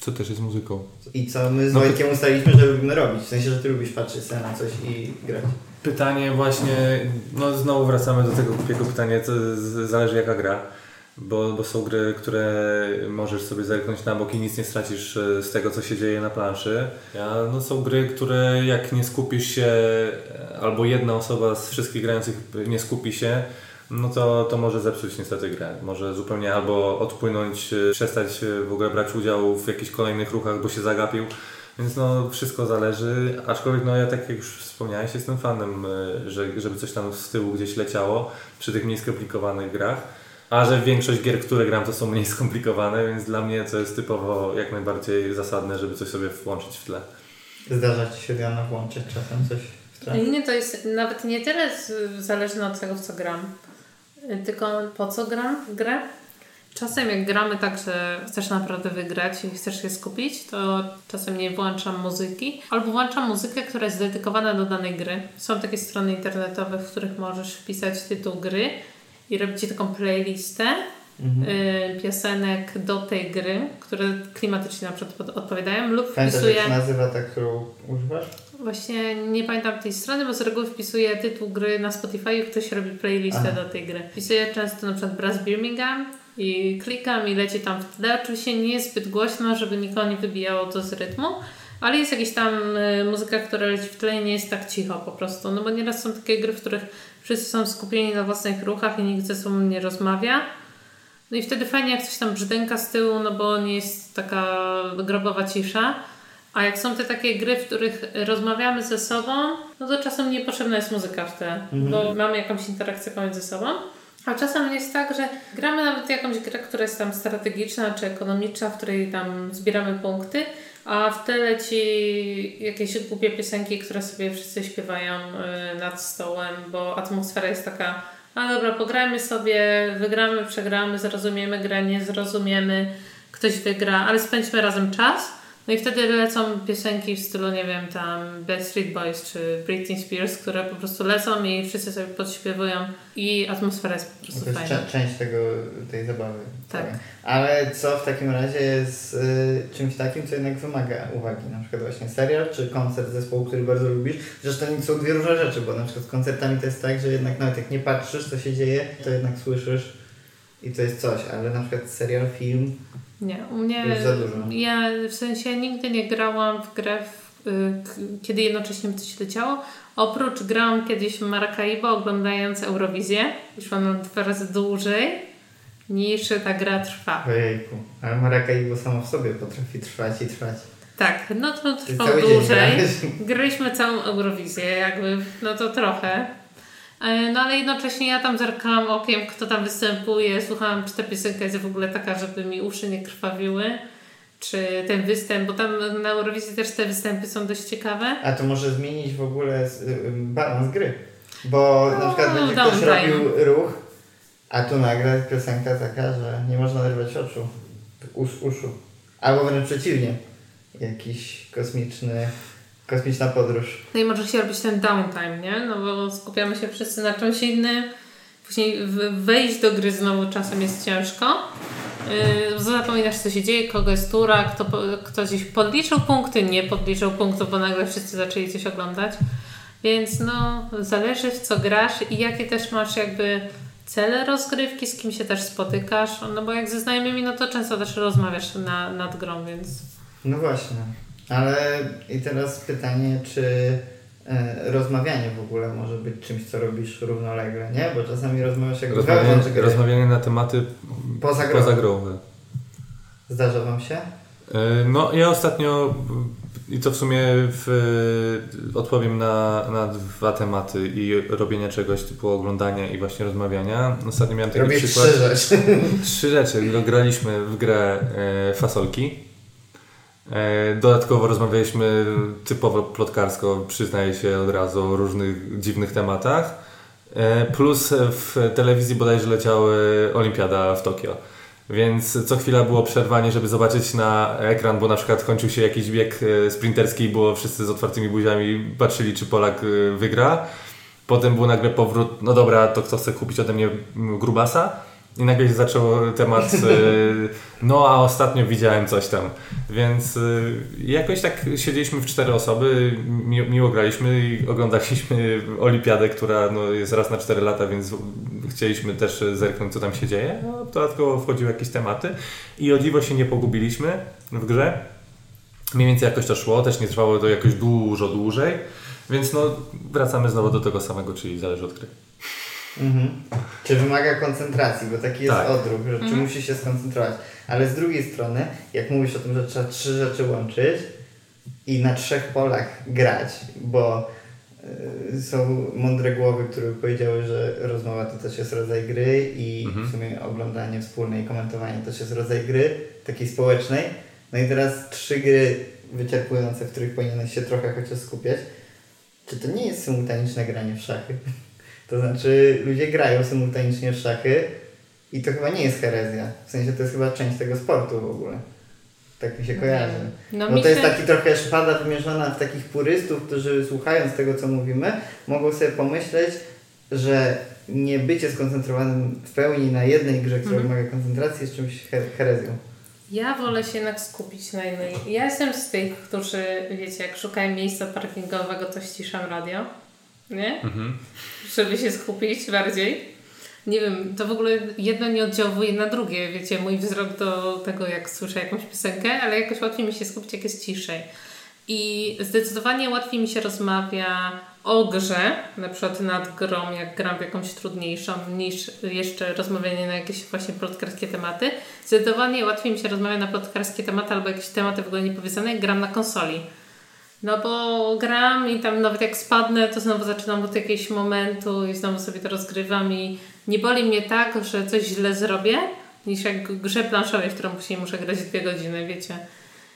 Co też jest muzyką. I co my z No Wojtkiem ustaliliśmy, że lubimy robić, w sensie, że ty lubisz patrzeć sobie na coś i grać. Pytanie właśnie, no znowu wracamy do tego głupiego pytania, z- zależy jaka gra. Bo, bo są gry, które możesz sobie zerknąć na bok i nic nie stracisz e, z tego, co się dzieje na planszy. A no są gry, które jak nie skupisz się, e, albo jedna osoba z wszystkich grających nie skupi się, no to, to może zepsuć niestety grę. Może zupełnie albo odpłynąć, e, przestać w ogóle brać udział w jakichś kolejnych ruchach, bo się zagapił. Więc no wszystko zależy, aczkolwiek no ja tak jak już wspomniałeś, jestem fanem, że, żeby coś tam z tyłu gdzieś leciało przy tych mniej skomplikowanych grach. A że większość gier, które gram, to są mniej skomplikowane, więc dla mnie to jest typowo jak najbardziej zasadne, żeby coś sobie włączyć w tle. Zdarza Ci się Diana włączyć czasem coś w tle? Nie, to jest nawet nie tyle zależne od tego, w co gram, tylko po co gram w grę. Czasem jak gramy tak, że chcesz naprawdę wygrać i chcesz się skupić, to czasem nie włączam muzyki, albo włączam muzykę, która jest dedykowana do danej gry. Są takie strony internetowe, w których możesz wpisać tytuł gry i robić ci taką playlistę Mhm. y, piosenek do tej gry, które klimatycznie na przykład odpowiadają lub Pamiętasz wpisuję... się nazywa ta, którą używasz? Właśnie nie pamiętam tej strony, bo z reguły wpisuję tytuł gry na Spotify i ktoś robi playlistę Aha. do tej gry. Wpisuję często na przykład Brass Birmingham i klikam i leci tam w tle. Oczywiście nie jest zbyt głośno, żeby nikogo nie wybijało to z rytmu, ale jest jakaś tam y, muzyka, która leci w tle i nie jest tak cicho po prostu. No bo nieraz są takie gry, w których wszyscy są skupieni na własnych ruchach i nikt ze sobą nie rozmawia. No i wtedy fajnie jak coś tam brzdęka z tyłu, no bo nie jest taka grobowa cisza. A jak są te takie gry, w których rozmawiamy ze sobą, no to czasem niepotrzebna jest muzyka w tle, bo mamy jakąś interakcję pomiędzy sobą. A czasem jest tak, że gramy nawet jakąś grę, która jest tam strategiczna czy ekonomiczna, w której tam zbieramy punkty, a w tle leci jakieś głupie piosenki, które sobie wszyscy śpiewają y, nad stołem, bo atmosfera jest taka, a dobra, pograjmy sobie, wygramy, przegramy, zrozumiemy grę, nie zrozumiemy, ktoś wygra, ale spędźmy razem czas. No i wtedy lecą piosenki w stylu, nie wiem, tam Backstreet Boys czy Britney Spears, które po prostu lecą i wszyscy sobie podśpiewują i atmosfera jest po prostu To jest fajna. cze- część tego, tej zabawy. Tak. Ale co w takim razie jest y, czymś takim, co jednak wymaga uwagi? Na przykład właśnie serial czy koncert zespołu, który bardzo lubisz? Zresztą to są dwie różne rzeczy, bo na przykład z koncertami to jest tak, że jednak nawet jak nie patrzysz, co się dzieje, to jednak słyszysz i to jest coś, ale na przykład serial, film, Nie, u mnie. Już za dużo. Ja w sensie nigdy nie grałam w grę, w, y, kiedy jednocześnie coś leciało. Oprócz grałam kiedyś w Maracaibo oglądając Eurowizję. Szłam na dwa razy dłużej niż ta gra trwa. ojejku, ale Maracaibo samo w sobie potrafi trwać i trwać. Tak, no to dzień dłużej. Graliśmy całą Eurowizję, jakby, no to trochę. E, No ale jednocześnie ja tam zerkałam okiem, kto tam występuje, słuchałam, czy ta piosenka jest w ogóle taka, żeby mi uszy nie krwawiły, czy ten występ, bo tam na Eurowizji też te występy są dość ciekawe. A to może zmienić w ogóle z- y, balans gry. Bo na No, przykład będzie ktoś downtime. robił ruch, a tu nagle piosenka taka, że nie można oderwać oczu, us, uszu. Albo wręcz przeciwnie, jakiś kosmiczny, kosmiczna podróż. No i może się robić ten downtime, nie? No bo skupiamy się wszyscy na czymś innym. Później wejść do gry znowu czasem jest ciężko. Yy, zapominasz co się dzieje, kogo jest tura, kto, kto gdzieś podliczył punkty, nie podliczył punktów, bo nagle wszyscy zaczęli coś oglądać. Więc no, zależy w co grasz i jakie też masz jakby cele rozgrywki, z kim się też spotykasz. No bo jak ze znajomymi, no to często też rozmawiasz na, nad grą, więc No właśnie. Ale i teraz pytanie, czy e, rozmawianie w ogóle może być czymś, co robisz równolegle, nie? Bo czasami rozmawiasz jak Rozmawianie, gry. rozmawianie na tematy Poza grą. pozagrowe. Zdarza wam się? E, No ja ostatnio i to w sumie w, odpowiem na, na dwa tematy i robienia czegoś typu oglądania i właśnie rozmawiania. Ostatnio miałem taki Robię przykład. trzy rzeczy. *laughs* Trzy rzeczy. No, graliśmy w grę e, fasolki. E, dodatkowo rozmawialiśmy typowo plotkarsko, przyznaję się od razu, o różnych dziwnych tematach. E, plus w telewizji bodajże leciała Olimpiada w Tokio. Więc co chwila było przerwanie, żeby zobaczyć na ekran, bo na przykład kończył się jakiś bieg e, sprinterski i było wszyscy z otwartymi buziami, patrzyli czy Polak wygra. Potem był nagle powrót, no dobra, to kto chce kupić ode mnie grubasa? I nagle się zaczął temat, e, *laughs* no a ostatnio widziałem coś tam. Więc e, jakoś tak siedzieliśmy w cztery osoby, mi, miło graliśmy i oglądaliśmy Olimpiadę, która no, jest raz na cztery lata, więc chcieliśmy też zerknąć, co tam się dzieje. No, dodatkowo wchodziły jakieś tematy i o dziwo się nie pogubiliśmy w grze. Mniej więcej jakoś to szło, też nie trwało to jakoś dużo dłużej, więc no wracamy znowu do tego samego, czyli zależy od gry. Mhm. Czy wymaga koncentracji, bo taki jest Tak. odruch, że czy musi się skoncentrować. Ale z drugiej strony, jak mówisz o tym, że trzeba trzy rzeczy łączyć i na trzech polach grać, bo y, są mądre głowy, które powiedziały, że rozmowa to też jest rodzaj gry i Mhm. w sumie oglądanie wspólne i komentowanie też jest rodzaj gry, takiej społecznej. No i teraz trzy gry wyczerpujące, w których powinieneś się trochę chociaż skupiać. Czy to nie jest symultaniczne granie w szachy? To znaczy, ludzie grają symultanicznie w szachy i to chyba nie jest herezja. W sensie to jest chyba część tego sportu w ogóle. Tak mi się kojarzy. No, Bo to jest się- taki trochę szpada wymierzona w takich purystów, którzy słuchając tego, co mówimy, mogą sobie pomyśleć, że nie bycie skoncentrowanym w pełni na jednej grze, która Mhm. wymaga koncentracji, jest czymś her- herezją. Ja wolę się jednak skupić na jednej. Ja jestem z tych, którzy, wiecie, jak szukają miejsca parkingowego, to ściszam radio. Nie? Żeby się skupić bardziej. Nie wiem, to w ogóle jedno nie oddziałuje na drugie. Wiecie, mój wzrok do tego, jak słyszę jakąś piosenkę, ale jakoś łatwiej mi się skupić, jak jest ciszej. I zdecydowanie łatwiej mi się rozmawia o grze, na przykład nad grą, jak gram w jakąś trudniejszą, niż jeszcze rozmawianie na jakieś właśnie plotkarskie tematy. Zdecydowanie łatwiej mi się rozmawia na plotkarskie tematy albo jakieś tematy w ogóle niepowiedziane, jak gram na konsoli. No bo gram i tam nawet jak spadnę, to znowu zaczynam od jakiegoś momentu i znowu sobie to rozgrywam i nie boli mnie tak, że coś źle zrobię, niż jak grze planszowej, w którą później muszę grać dwie godziny, wiecie.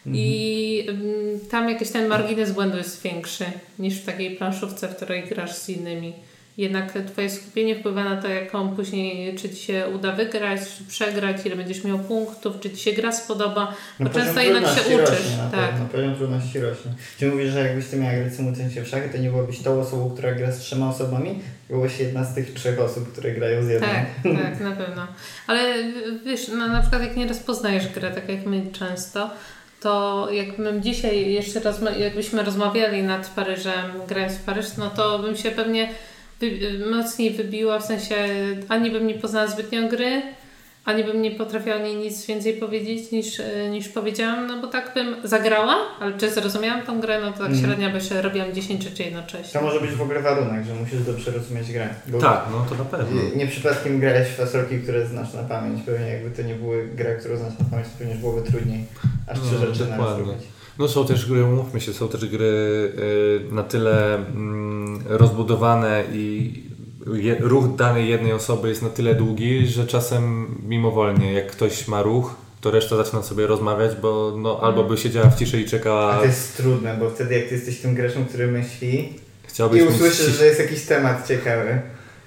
I mm, tam jakiś ten margines błędu jest większy niż w takiej planszówce, w której grasz z innymi. Jednak twoje skupienie wpływa na to, jaką później, czy ci się uda wygrać, czy przegrać, ile będziesz miał punktów, czy ci się gra spodoba, bo często poziom jednak się uczysz. Rośnie, na tak. pewno, poziom trudności rośnie. Czy mówisz, że jakbyś ty miała grać symultanicznie w szachy, to nie byłabyś tą osobą, która gra z trzema osobami? Byłabyś jedna z tych trzech osób, które grają z jedną. Tak, tak, na pewno. Ale wiesz, no, na przykład jak nie rozpoznajesz grę, tak jak my często, to jakbym dzisiaj jeszcze rozma- jakbyśmy rozmawiali nad Paryżem, grając w Paryż, no to bym się pewnie mocniej wybiła, w sensie ani bym nie poznała zbytnio gry, ani bym nie potrafiła o niej nic więcej powiedzieć niż, e, niż powiedziałam, no bo tak bym zagrała, ale czy zrozumiałam tą grę, no to tak Mhm. średnio by się robiłam 10 rzeczy jednocześnie. To może być w ogóle warunek, że musisz dobrze rozumieć grę. Bo Tak, no to na pewno. Nie przypadkiem grałeś w fasolki, które znasz na pamięć. Pewnie jakby to nie były gra, którą znasz na pamięć, to pewnie byłoby trudniej. Aż trzy No, rzeczy naraz dokładnie. robić. No są też gry, umówmy się, są też gry y, na tyle mm, rozbudowane i ruch danej jednej osoby jest na tyle długi, że czasem mimowolnie, jak ktoś ma ruch, to reszta zaczyna sobie rozmawiać, bo no, albo by siedziała w ciszy i A czekała, to jest trudne, bo wtedy jak ty jesteś tym graczem, który myśli chciałbyś i mieć usłyszysz, ciszę. że jest jakiś temat ciekawy,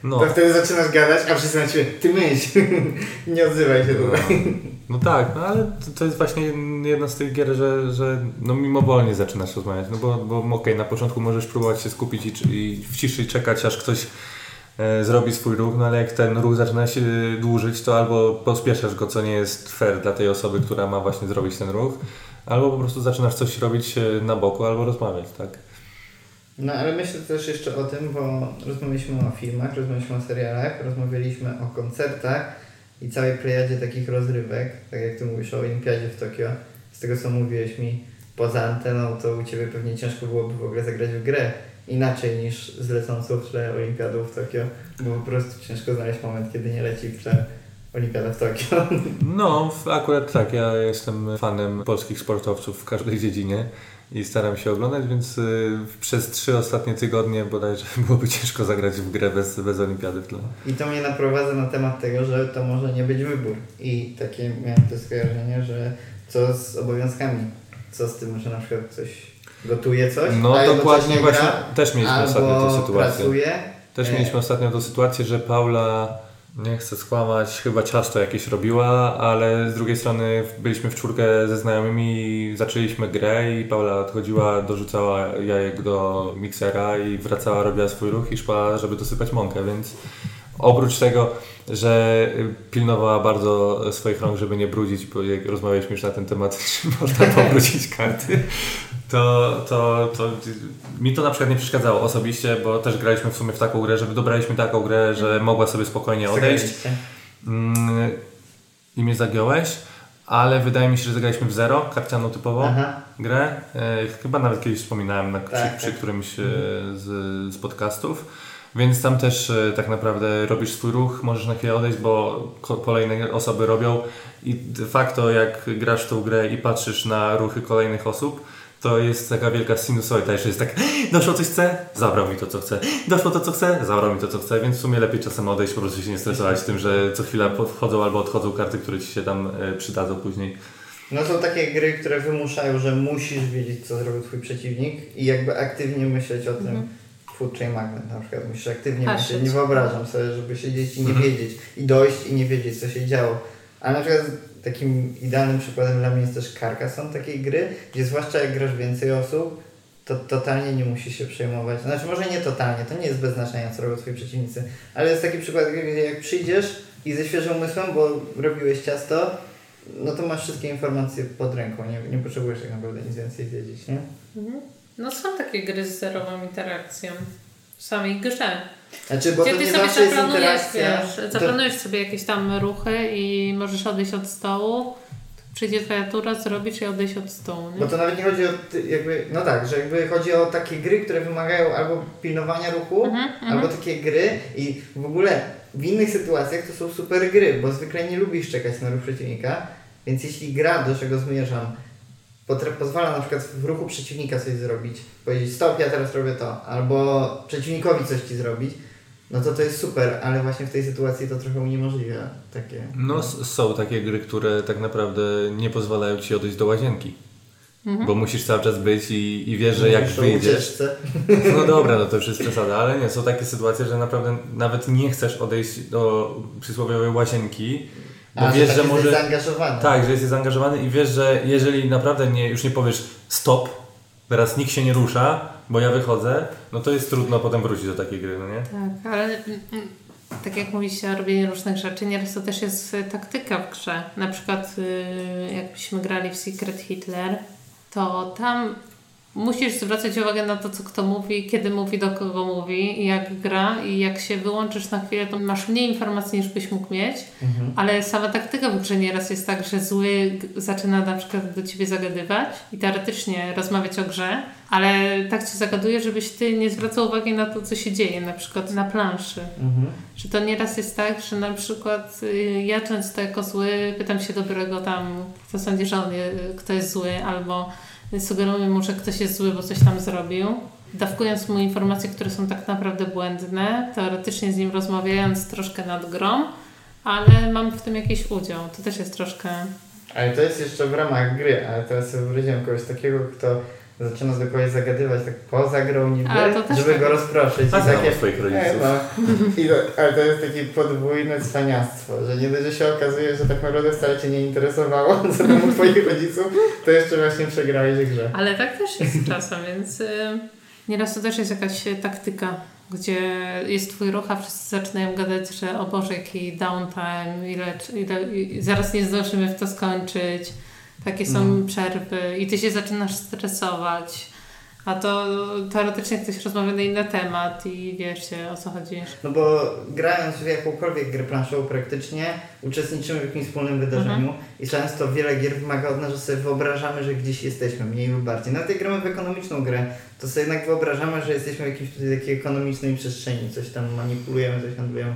No, to wtedy zaczynasz gadać, a wszyscy na ciebie, ty myśl, *laughs* nie odzywaj się no, tutaj. no tak, no ale to, to jest właśnie jedna z tych gier, że, że no mimowolnie zaczynasz rozmawiać, no bo, bo okej, na początku możesz próbować się skupić i, i w ciszy czekać, aż ktoś e, zrobi swój ruch, no ale jak ten ruch zaczyna się dłużyć, to albo pospieszasz go, co nie jest fair dla tej osoby, która ma właśnie zrobić ten ruch, albo po prostu zaczynasz coś robić e, na boku, albo rozmawiać, tak? No ale myślę też jeszcze o tym, bo rozmawialiśmy o filmach, rozmawialiśmy o serialach, rozmawialiśmy o koncertach i całej plejadzie takich rozrywek, tak jak ty mówisz o Olimpiadzie w Tokio, z tego co mówiłeś mi, poza anteną, to u Ciebie pewnie ciężko byłoby w ogóle zagrać w grę inaczej niż z lecącą w tle Olimpiadą w Tokio, bo po prostu ciężko znaleźć moment, kiedy nie leci w tle Olimpiada w Tokio. No, akurat tak. Ja jestem fanem polskich sportowców w każdej dziedzinie i staram się oglądać, więc y, przez trzy ostatnie tygodnie bodajże *laughs* byłoby ciężko zagrać w grę bez, bez olimpiady w tle. I to mnie naprowadza na temat tego, że to może nie być wybór. I takie miałem to skojarzenie, że co z obowiązkami? Co z tym, że na przykład ktoś gotuje coś, No a dokładnie, właśnie gra, też mieliśmy ostatnio tę sytuację. pracuje. Też E, mieliśmy ostatnio tę sytuację, że Paula, nie chcę skłamać, chyba ciasto jakieś robiła, ale z drugiej strony byliśmy w czwórkę ze znajomymi zaczęliśmy grę i Paula odchodziła, dorzucała jajek do miksera i wracała, robiła swój ruch i szła, żeby dosypać mąkę, więc oprócz tego, że pilnowała bardzo swoich rąk, żeby nie brudzić, bo jak rozmawialiśmy już na ten temat, *laughs* czy można pobrudzić karty, to, to, to mi to na przykład nie przeszkadzało osobiście, bo też graliśmy w sumie w taką grę, że wydobraliśmy taką grę, że mogła sobie spokojnie odejść mm, i mnie zagiąłeś, ale wydaje mi się, że zagraliśmy w zero, karcianą typową Aha. grę. E, chyba nawet kiedyś wspominałem na, przy, Tak, przy tak. którymś e, z, z podcastów. Więc tam też e, tak naprawdę robisz swój ruch, możesz na chwilę odejść, bo ko- kolejne osoby robią i de facto jak grasz w tą grę i patrzysz na ruchy kolejnych osób, to jest taka wielka sinusoida, jeszcze jest tak doszło coś chce, zabrał mi to co chce, doszło to co chce, zabrał mi to co chce, więc w sumie lepiej czasem odejść, po prostu się nie stresować tym, że co chwila wchodzą albo odchodzą karty, które Ci się tam e, przydadzą później. No są takie gry, które wymuszają, że musisz wiedzieć, co zrobił twój przeciwnik i jakby aktywnie myśleć o tym. Mhm. Food Chain Magnet na przykład, musisz aktywnie Patrzeć. myśleć. Nie wyobrażam sobie, żeby siedzieć i nie *laughs* wiedzieć. I dojść i nie wiedzieć, co się działo. Ale na przykład takim idealnym przykładem dla mnie jest też Carcassonne takiej gry, gdzie zwłaszcza jak grasz więcej osób, to totalnie nie musisz się przejmować. Znaczy może nie totalnie, to nie jest bez znaczenia, co robią twoi przeciwnicy. Ale jest taki przykład, gdzie jak przyjdziesz i ze świeżym umysłem, bo robiłeś ciasto, no to masz wszystkie informacje pod ręką, nie, nie potrzebujesz tak naprawdę nic więcej wiedzieć, nie? Mhm. No są takie gry z zerową interakcją w samej grze. Znaczy, bo Gdzie to ty nie sobie zawsze jest zaplanujesz, interakcja. wiesz, To- zaplanujesz sobie jakieś tam ruchy i możesz odejść od stołu, przyjdzie twoja tura, zrobisz i odejść od stołu, nie? Bo to nawet nie chodzi o jakby, no tak, że jakby chodzi o takie gry, które wymagają albo pilnowania ruchu, Mhm, albo takie gry i w ogóle w innych sytuacjach to są super gry, bo zwykle nie lubisz czekać na ruch przeciwnika, więc jeśli gra, do czego zmierzam, pozwala na przykład w ruchu przeciwnika coś zrobić, powiedzieć stop, ja teraz robię to, albo przeciwnikowi coś ci zrobić, no to to jest super, ale właśnie w tej sytuacji to trochę uniemożliwia takie... No są takie gry, które tak naprawdę nie pozwalają Ci odejść do łazienki. Bo musisz cały czas być i, i wiesz, że jak Mówisz o wyjdziesz... ucieczce. *laughs* No dobra, no to już jest przesada, ale nie, są takie sytuacje, że naprawdę nawet nie chcesz odejść do przysłowiowej łazienki, bo A, wiesz, tak że jesteś może... zaangażowany. Tak, że jesteś zaangażowany i wiesz, że jeżeli naprawdę nie, już nie powiesz stop, teraz nikt się nie rusza, bo ja wychodzę, no to jest trudno potem wrócić do takiej gry, no nie? Tak, ale mm, mm, tak jak mówiliście o robieniu różnych rzeczy, nieraz to też jest y, taktyka w grze. Na przykład y, jakbyśmy grali w Secret Hitler, to tam musisz zwracać uwagę na to, co kto mówi, kiedy mówi, do kogo mówi, jak gra i jak się wyłączysz na chwilę, to masz mniej informacji niż byś mógł mieć, Mhm. ale sama taktyka w grze nieraz jest tak, że zły zaczyna na przykład do ciebie zagadywać i teoretycznie rozmawiać o grze, ale tak cię zagaduje, żebyś ty nie zwracał uwagi na to, co się dzieje, na przykład na planszy. Mhm. Że to nieraz jest tak, że na przykład y, ja często jako zły pytam się dobrego tam, kto sądzi, że on kto jest zły, albo sugeruję mu, że ktoś jest zły, bo coś tam zrobił. Dawkując mu informacje, które są tak naprawdę błędne, teoretycznie z nim rozmawiając troszkę nad grą, ale mam w tym jakiś udział. To też jest troszkę... Ale to jest jeszcze w ramach gry, ale teraz wyobraziłem kogoś takiego, kto zaczyna do kogoś zagadywać tak poza grą niby, A, żeby tak. go rozproszyć. A I takie, swoich rodziców. No. I to, ale to jest takie podwójne cwaniactwo, że nie dość, że się okazuje, że tak naprawdę wcale Cię nie interesowało, *laughs* co tam u Twoich rodziców, to jeszcze właśnie przegrałeś grę. Ale tak też jest czasem, więc y, nieraz to też jest jakaś taktyka, gdzie jest twój ruch, a wszyscy zaczynają gadać, że o Boże, jaki downtime, ile, ile, i zaraz nie zdążymy w to skończyć, takie są Mhm. przerwy i ty się zaczynasz stresować. A to teoretycznie ktoś rozmawia na inny temat i wiecie o co chodzi. No bo grając w jakąkolwiek grę planszową praktycznie uczestniczymy w jakimś wspólnym wydarzeniu i często wiele gier wymaga od nas, że sobie wyobrażamy, że gdzieś jesteśmy, mniej lub bardziej. Nawet jak gramy w ekonomiczną grę, to sobie jednak wyobrażamy, że jesteśmy w jakiejś tutaj takiej ekonomicznej przestrzeni, coś tam manipulujemy, coś handlujemy.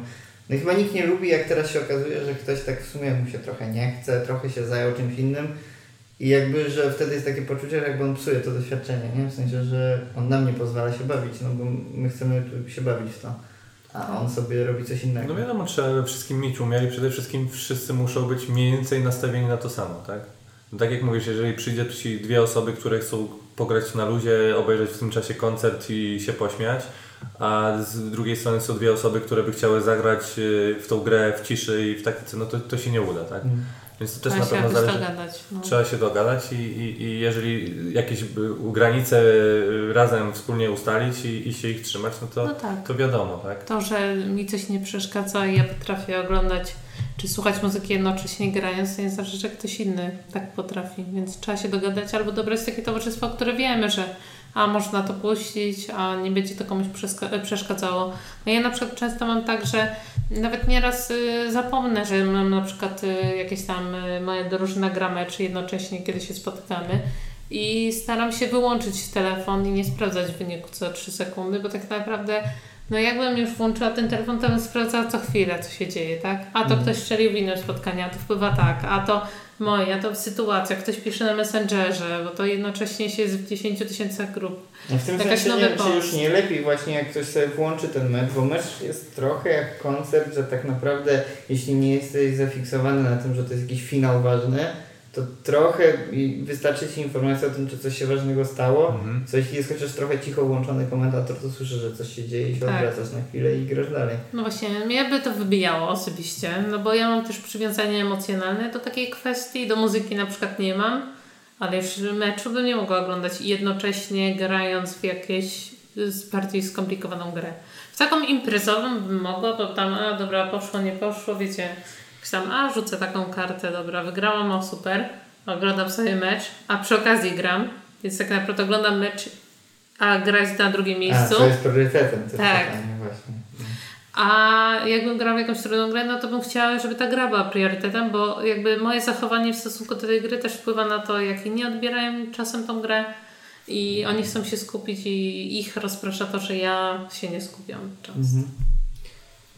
No chyba nikt nie lubi, jak teraz się okazuje, że ktoś tak w sumie mu się trochę nie chce, trochę się zajął czymś innym i jakby, że wtedy jest takie poczucie, że jakby on psuje to doświadczenie, nie? W sensie, że on nam nie pozwala się bawić, no bo my chcemy się bawić w to, a on sobie robi coś innego. No wiadomo, trzeba wszystkim mieć umiar i przede wszystkim wszyscy muszą być mniej więcej nastawieni na to samo, tak? No tak jak mówisz, jeżeli przyjdzie ci dwie osoby, które chcą pograć na luzie, obejrzeć w tym czasie koncert i się pośmiać, a z drugiej strony są dwie osoby, które by chciały zagrać y, w tą grę w ciszy i w taktyce, no to, to się nie uda, tak? Mm. Więc to też Trzeba na się pewno zależy. dogadać. No. Trzeba się dogadać i, i, i jeżeli jakieś granice y, razem wspólnie ustalić i, i się ich trzymać, no to, No tak. to wiadomo, tak? To, że mi coś nie przeszkadza i ja potrafię oglądać czy słuchać muzyki jednocześnie grając, to nie znaczy, że ktoś inny tak potrafi. Więc trzeba się dogadać albo dobrać takie towarzystwo, które wiemy, że a można to puścić, a nie będzie to komuś przeska- przeszkadzało. No ja na przykład często mam tak, że nawet nieraz y, zapomnę, że mam na przykład y, jakieś tam y, moja drużyna gra mecz jednocześnie, kiedy się spotykamy i staram się wyłączyć telefon i nie sprawdzać wyniku co 3 sekundy, bo tak naprawdę no jakbym już włączyła ten telefon, to bym sprawdzała co chwilę, co się dzieje, tak? A to Mhm. ktoś strzelił w innym spotkaniu, a to wpływa tak, a to moje, a to sytuacja, ktoś pisze na Messengerze, bo to jednocześnie się jest w 10 tysiącach grup. No w tym Jakaś sensie nie czy już nie lepiej właśnie jak ktoś sobie włączy ten mecz, bo mecz jest trochę jak koncert, że tak naprawdę jeśli nie jesteś zafiksowany na tym, że to jest jakiś finał ważny, to trochę i wystarczy Ci informacja o tym, czy coś się ważnego stało, Mhm. co jeśli jest chociaż trochę cicho włączony komentator, to słyszysz, że coś się dzieje i się Tak. odwracasz na chwilę i grasz dalej. No właśnie, mnie by to wybijało osobiście, no bo ja mam też przywiązanie emocjonalne do takiej kwestii, do muzyki na przykład nie mam, ale już meczu bym nie mogła oglądać jednocześnie grając w jakieś z- bardziej skomplikowaną grę. W taką imprezową bym mogła, bo tam, a dobra, poszło, nie poszło, wiecie, tam, a rzucę taką kartę, dobra, wygrałam, o super, oglądam sobie mecz, a przy okazji gram, więc tak naprawdę oglądam mecz, a gra jest na drugim A, miejscu. co jest priorytetem? To Tak. pytanie właśnie. A jakbym grał w jakąś trudną grę, no to bym chciała, żeby ta gra była priorytetem, bo jakby moje zachowanie w stosunku do tej gry też wpływa na to, jak inni odbierają czasem tą grę i oni chcą się skupić i ich rozprasza to, że ja się nie skupiam często. Mhm.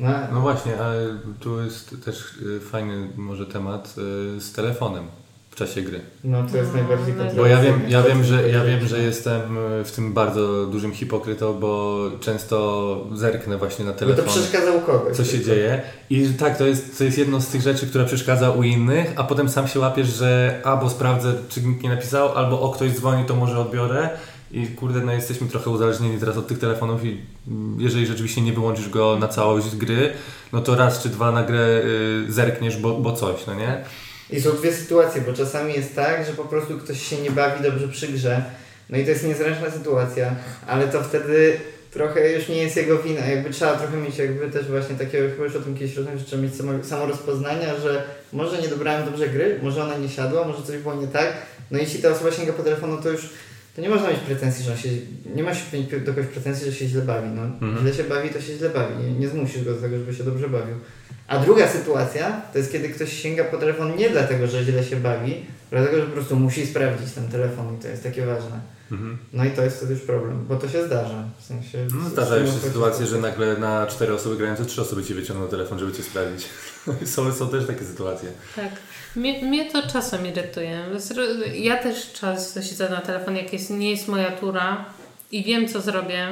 No, No właśnie, ale tu jest też y, fajny może temat y, z telefonem w czasie gry. no to jest No, najbardziej no. Bo ja wiem, kontrowersyjne. ja wiem, że, ja wiem, że jestem w tym bardzo dużym hipokrytą, bo często zerknę właśnie na Bo to telefon. przeszkadza u kogoś. co się tylko. dzieje. I tak, to jest, to jest jedno z tych rzeczy, która przeszkadza u innych, a potem sam się łapiesz, że albo sprawdzę, czy nikt nie napisał, albo o ktoś dzwoni, to może odbiorę. I kurde, no jesteśmy trochę uzależnieni teraz od tych telefonów i mm, jeżeli rzeczywiście nie wyłączysz go na całość gry, no to raz czy dwa na grę y, zerkniesz, bo, bo coś, no nie? I są dwie sytuacje, bo czasami jest tak, że po prostu ktoś się nie bawi dobrze przy grze, no i to jest niezręczna sytuacja, ale to wtedy trochę już nie jest jego wina, jakby trzeba trochę mieć jakby też właśnie takiego, już o tym kiedyś rozmawiałem, że trzeba mieć samo, samo rozpoznania, że może nie dobrałem dobrze gry, może ona nie siadła, może coś było nie tak, no i jeśli ta osoba sięga po telefonu, to już to nie można mieć pretensji, że on się, nie ma się do kogoś pretensji, że się źle bawi, no Mhm. źle się bawi, to się źle bawi, nie, nie zmusisz go do tego, żeby się dobrze bawił. A druga sytuacja to jest kiedy ktoś sięga po telefon nie dlatego, że źle się bawi, dlatego, że po prostu musi sprawdzić ten telefon i to jest takie ważne. Mhm. No i to jest wtedy już problem, bo to się zdarza. W sensie. No, zdarzają się sytuacje, że nagle na cztery osoby grające trzy osoby ci wyciągną telefon, żeby cię sprawdzić. *laughs* są, są też takie sytuacje. Tak. Mnie, mnie to czasem irytuje. Ja też czas siedzę na telefonie, jak jest, nie jest moja tura i wiem, co zrobię.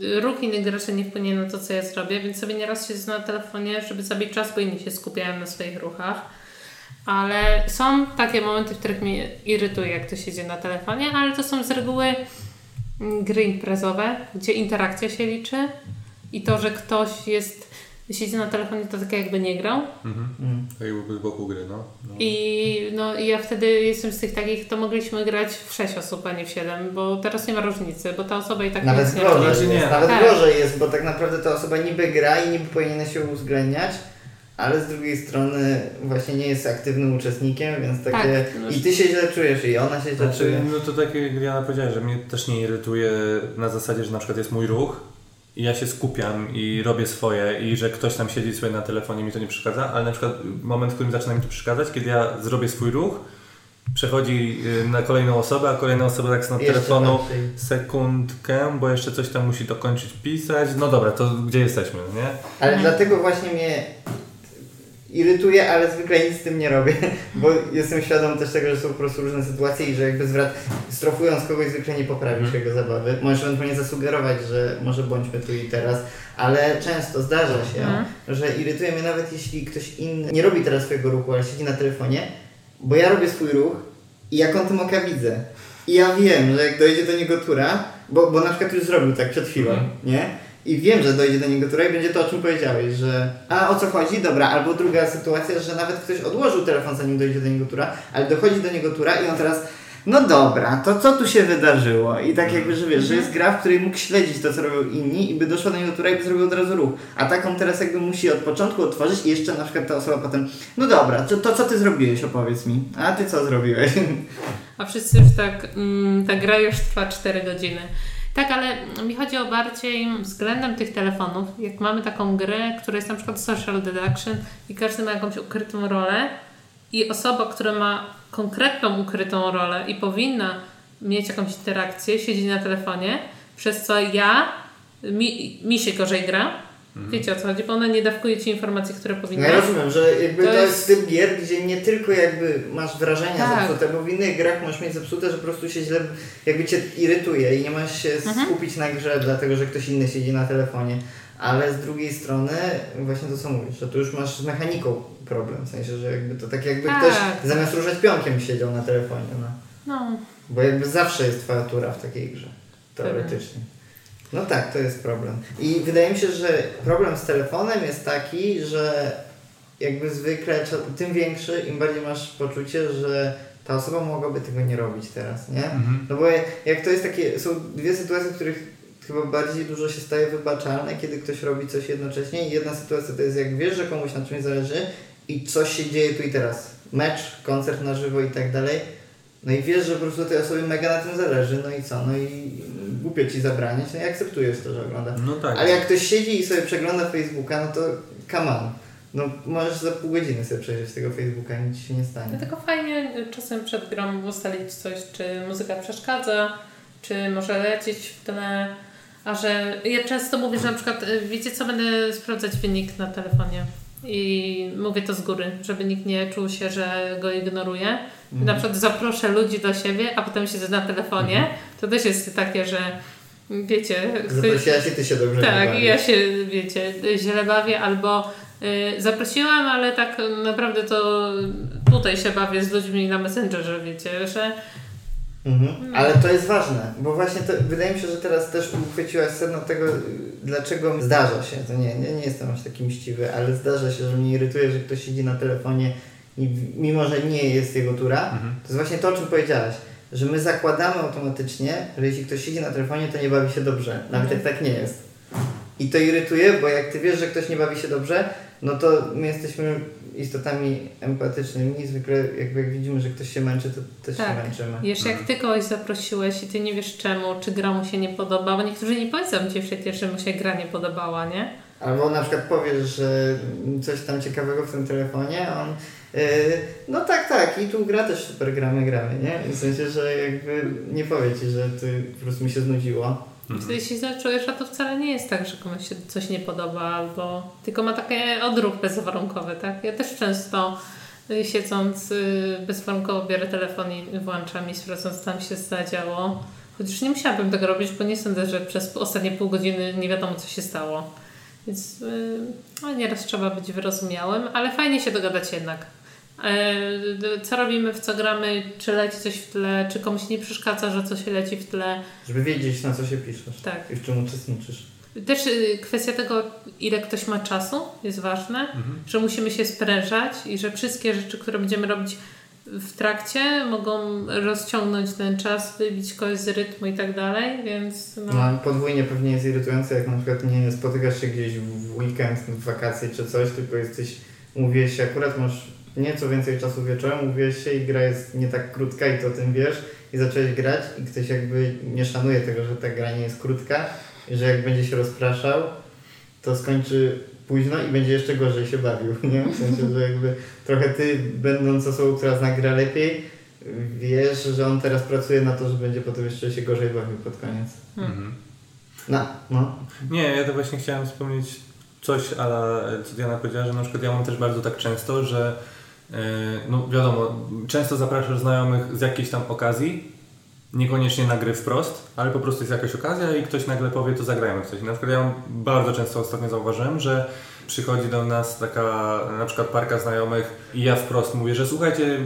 Yy, Ruch innych graczy nie wpłynie na to, co ja zrobię, więc sobie nieraz siedzę na telefonie, żeby zabić czas, bo inni się skupiają na swoich ruchach. Ale są takie momenty, w których mnie irytuje, jak to siedzi na telefonie, ale to są z reguły gry imprezowe, gdzie interakcja się liczy i to, że ktoś jest siedzi na telefonie, to tak jakby nie grał. Mhm. Mm. Tak jakby z boku gry, no. no. I, no, i ja wtedy jestem z tych takich, to mogliśmy grać w 6 osób, a nie w 7, bo teraz nie ma różnicy, bo ta osoba i tak Nawet nie nie. jest, nawet Tak. gorzej jest, bo tak naprawdę ta osoba niby gra i niby powinna się uwzględniać, ale z drugiej strony właśnie nie jest aktywnym uczestnikiem, więc takie... Tak, I ty się źle czujesz i ona się źle Znaczy, czuje. no to tak jak Diana powiedziała, że mnie też nie irytuje na zasadzie, że na przykład jest mój ruch i ja się skupiam i robię swoje i że ktoś tam siedzi sobie na telefonie mi to nie przeszkadza, ale na przykład moment, w którym zaczyna mi to przeszkadzać, kiedy ja zrobię swój ruch, przechodzi y, na kolejną osobę, a kolejna osoba tak Jeszcze telefonu sekundkę, bo jeszcze coś tam musi dokończyć pisać. No dobra, to gdzie jesteśmy, nie? Ale dlatego właśnie mnie irytuje, ale zwykle nic z tym nie robię, *laughs* bo jestem świadom też tego, że są po prostu różne sytuacje i że jakby zwrat, strofując kogoś zwykle nie poprawisz jego zabawy. Możesz ewentualnie zasugerować, że może bądźmy tu i teraz, ale często zdarza się, Mhm. że irytuje mnie nawet jeśli ktoś inny nie robi teraz swojego ruchu, ale siedzi na telefonie, bo ja robię swój ruch i ja kątem oka widzę. I ja wiem, że jak dojdzie do niego tura, bo, bo na przykład już zrobił tak przed chwilą, Mhm. nie? I wiem, że dojdzie do niego tura i będzie to, o czym powiedziałeś, że a o co chodzi? Dobra, albo druga sytuacja, że nawet ktoś odłożył telefon, zanim dojdzie do niego tura, ale dochodzi do niego tura i on teraz no dobra, to co tu się wydarzyło? I tak jakby, że wiesz, że jest gra, w której mógł śledzić to, co robią inni i by doszła do niego tura i by zrobił od razu ruch. A taką teraz jakby musi od początku otworzyć i jeszcze na przykład ta osoba potem, no dobra, to, to co ty zrobiłeś, opowiedz mi. A ty co zrobiłeś? A wszyscy już tak, mm, ta gra już trwa 4 godziny. Tak, ale mi chodzi o bardziej względem tych telefonów. Jak mamy taką grę, która jest na przykład social deduction i każdy ma jakąś ukrytą rolę i osoba, która ma konkretną ukrytą rolę i powinna mieć jakąś interakcję, siedzi na telefonie, przez co ja, mi, mi się gorzej gra. Wiecie o co chodzi, bo ona nie dawkuje Ci informacji, które No powinna. ja rozumiem, że jakby to, To jest typ gier, gdzie nie tylko jakby masz wrażenia Tak. zepsute, bo w innych grach możesz mieć zepsute, że po prostu się źle, jakby cię irytuje i nie masz się Mhm. skupić na grze, dlatego że ktoś inny siedzi na telefonie. Ale z drugiej strony, właśnie to co mówisz, że tu już masz z mechaniką problem, w sensie, że jakby to tak jakby Tak. ktoś zamiast ruszać pionkiem siedział na telefonie, no. No, Bo jakby zawsze jest twoja tura w takiej grze, teoretycznie. No tak, to jest problem. I wydaje mi się, że problem z telefonem jest taki, że jakby zwykle, tym większy, im bardziej masz poczucie, że ta osoba mogłaby tego nie robić teraz, nie? No bo jak- jak to jest takie, są dwie sytuacje, w których chyba bardziej dużo się staje wybaczalne, kiedy ktoś robi coś jednocześnie i jedna sytuacja to jest jak wiesz, że komuś na czymś zależy i coś się dzieje tu i teraz. Mecz, koncert na żywo i tak dalej. No i wiesz, że po prostu tej osobie mega na tym zależy, no i co? No i głupio ci zabraniać, no i akceptujesz to, że ogląda. No tak. Ale jak ktoś siedzi i sobie przegląda Facebooka, no to come on. No możesz za pół godziny sobie przejrzeć tego Facebooka i nic się nie stanie. Dlatego fajnie czasem przed grą ustalić coś, czy muzyka przeszkadza, czy może lecieć w tle. A że ja często mówię, że na przykład, y, wiecie co, będę sprawdzać wynik na telefonie. I mówię to z góry, żeby nikt nie czuł się, że go ignoruje. Mhm. Na przykład zaproszę ludzi do siebie, a potem siedzę na telefonie. To też jest takie, że wiecie, ktoś, Zaprosiłaś i ty się dobrze tak, ja się, wiecie, źle bawię albo y, zaprosiłam, ale tak naprawdę to tutaj się bawię z ludźmi na Messengerze, wiecie, że Mhm. Ale to jest ważne, bo właśnie to, wydaje mi się, że teraz też uchwyciłaś sedno tego, dlaczego zdarza się, to nie, nie, nie jestem aż taki mściwy, ale zdarza się, że mnie irytuje, że ktoś siedzi na telefonie i mimo, że nie jest jego tura, Mhm. to jest właśnie to, o czym powiedziałaś, że my zakładamy automatycznie, że jeśli ktoś siedzi na telefonie, to nie bawi się dobrze, nawet Mhm. jak tak nie jest. I to irytuje, bo jak ty wiesz, że ktoś nie bawi się dobrze, no to my jesteśmy istotami empatycznymi i zwykle jakby jak widzimy, że ktoś się męczy, to też Tak. się męczymy. jeszcze jak ty kogoś zaprosiłeś i ty nie wiesz czemu, czy gra mu się nie podoba, bo niektórzy nie powiedzą ci przecież, że mu się gra nie podobała, nie? Albo na przykład powiesz, że coś tam ciekawego w tym telefonie, on no tak, tak i tu gra też super gramy, gramy, nie? W sensie, że jakby nie powie ci, że ty po prostu mi się znudziło. Wtedy się zaczujesz, a to wcale nie jest tak, że komuś się coś nie podoba, albo tylko ma takie odruch bezwarunkowy, tak? Ja też często y, siedząc y, bezwarunkowo biorę telefon i włączam i sprawdzam, co tam się zadziało. Chociaż nie musiałabym tego robić, bo nie sądzę, że przez ostatnie pół godziny nie wiadomo, co się stało. Więc yy, nieraz trzeba być wyrozumiałym, ale fajnie się dogadać jednak. E, Co robimy, w co gramy, czy leci coś w tle, czy komuś nie przeszkadza, że coś leci w tle. Żeby wiedzieć, na co się piszesz Tak. i w czym uczestniczysz. Też y, kwestia tego, ile ktoś ma czasu, jest ważne, że musimy się sprężać i że wszystkie rzeczy, które będziemy robić w trakcie, mogą rozciągnąć ten czas, wybić kogoś z rytmu i tak dalej, więc no, No, podwójnie pewnie jest irytujące, jak na przykład nie spotykasz się gdzieś w weekend, w wakacje czy coś, tylko jesteś Mówiłeś się, akurat masz nieco więcej czasu wieczorem, mówiłeś się i gra jest nie tak krótka i to o tym wiesz i zacząłeś grać i ktoś jakby nie szanuje tego, że ta gra nie jest krótka i że jak będzie się rozpraszał, to skończy późno i będzie jeszcze gorzej się bawił, nie? W sensie, że jakby trochę ty, będąc osobą, która zna grę lepiej, wiesz, że on teraz pracuje na to, że będzie potem jeszcze się gorzej bawił pod koniec. Mhm. No, no. Nie, ja to właśnie chciałem wspomnieć coś, ale co Diana powiedziała, że na przykład ja mam też bardzo tak często, że no wiadomo, często zapraszasz znajomych z jakiejś tam okazji, niekoniecznie na gry wprost, ale po prostu jest jakaś okazja i ktoś nagle powie, to zagrajmy w coś. Na przykład ja bardzo często ostatnio zauważyłem, że przychodzi do nas taka na przykład parka znajomych i ja wprost mówię, że słuchajcie, yy,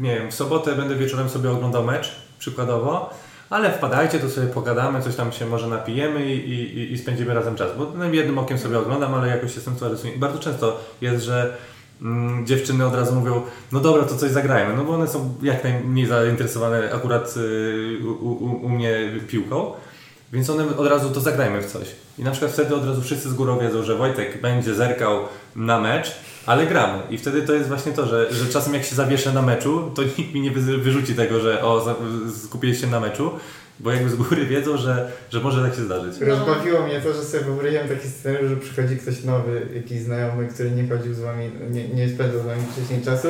nie wiem, w sobotę będę wieczorem sobie oglądał mecz, przykładowo, ale wpadajcie, to sobie pogadamy, coś tam się może napijemy i, i, i spędzimy razem czas. Bo no, jednym okiem sobie oglądam, ale jakoś jestem coraz bardzo często jest, że dziewczyny od razu mówią, no dobra, to coś zagrajmy, no bo one są jak najmniej zainteresowane akurat y, u, u, u mnie piłką. Więc one od razu to zagrajmy w coś. I na przykład wtedy od razu wszyscy z górą wiedzą, że Wojtek będzie zerkał na mecz, ale gramy. I wtedy to jest właśnie to, że, że czasem jak się zawieszę na meczu, to nikt mi nie wy- wyrzuci tego, że o, za- skupiłeś się na meczu, bo jakby z góry wiedzą, że, że może tak się zdarzyć. No. Rozbawiło mnie to, że sobie wyobraziłem taki scenariusz, że przychodzi ktoś nowy, jakiś znajomy, który nie chodził z wami, nie, nie spędzał z wami wcześniej czasu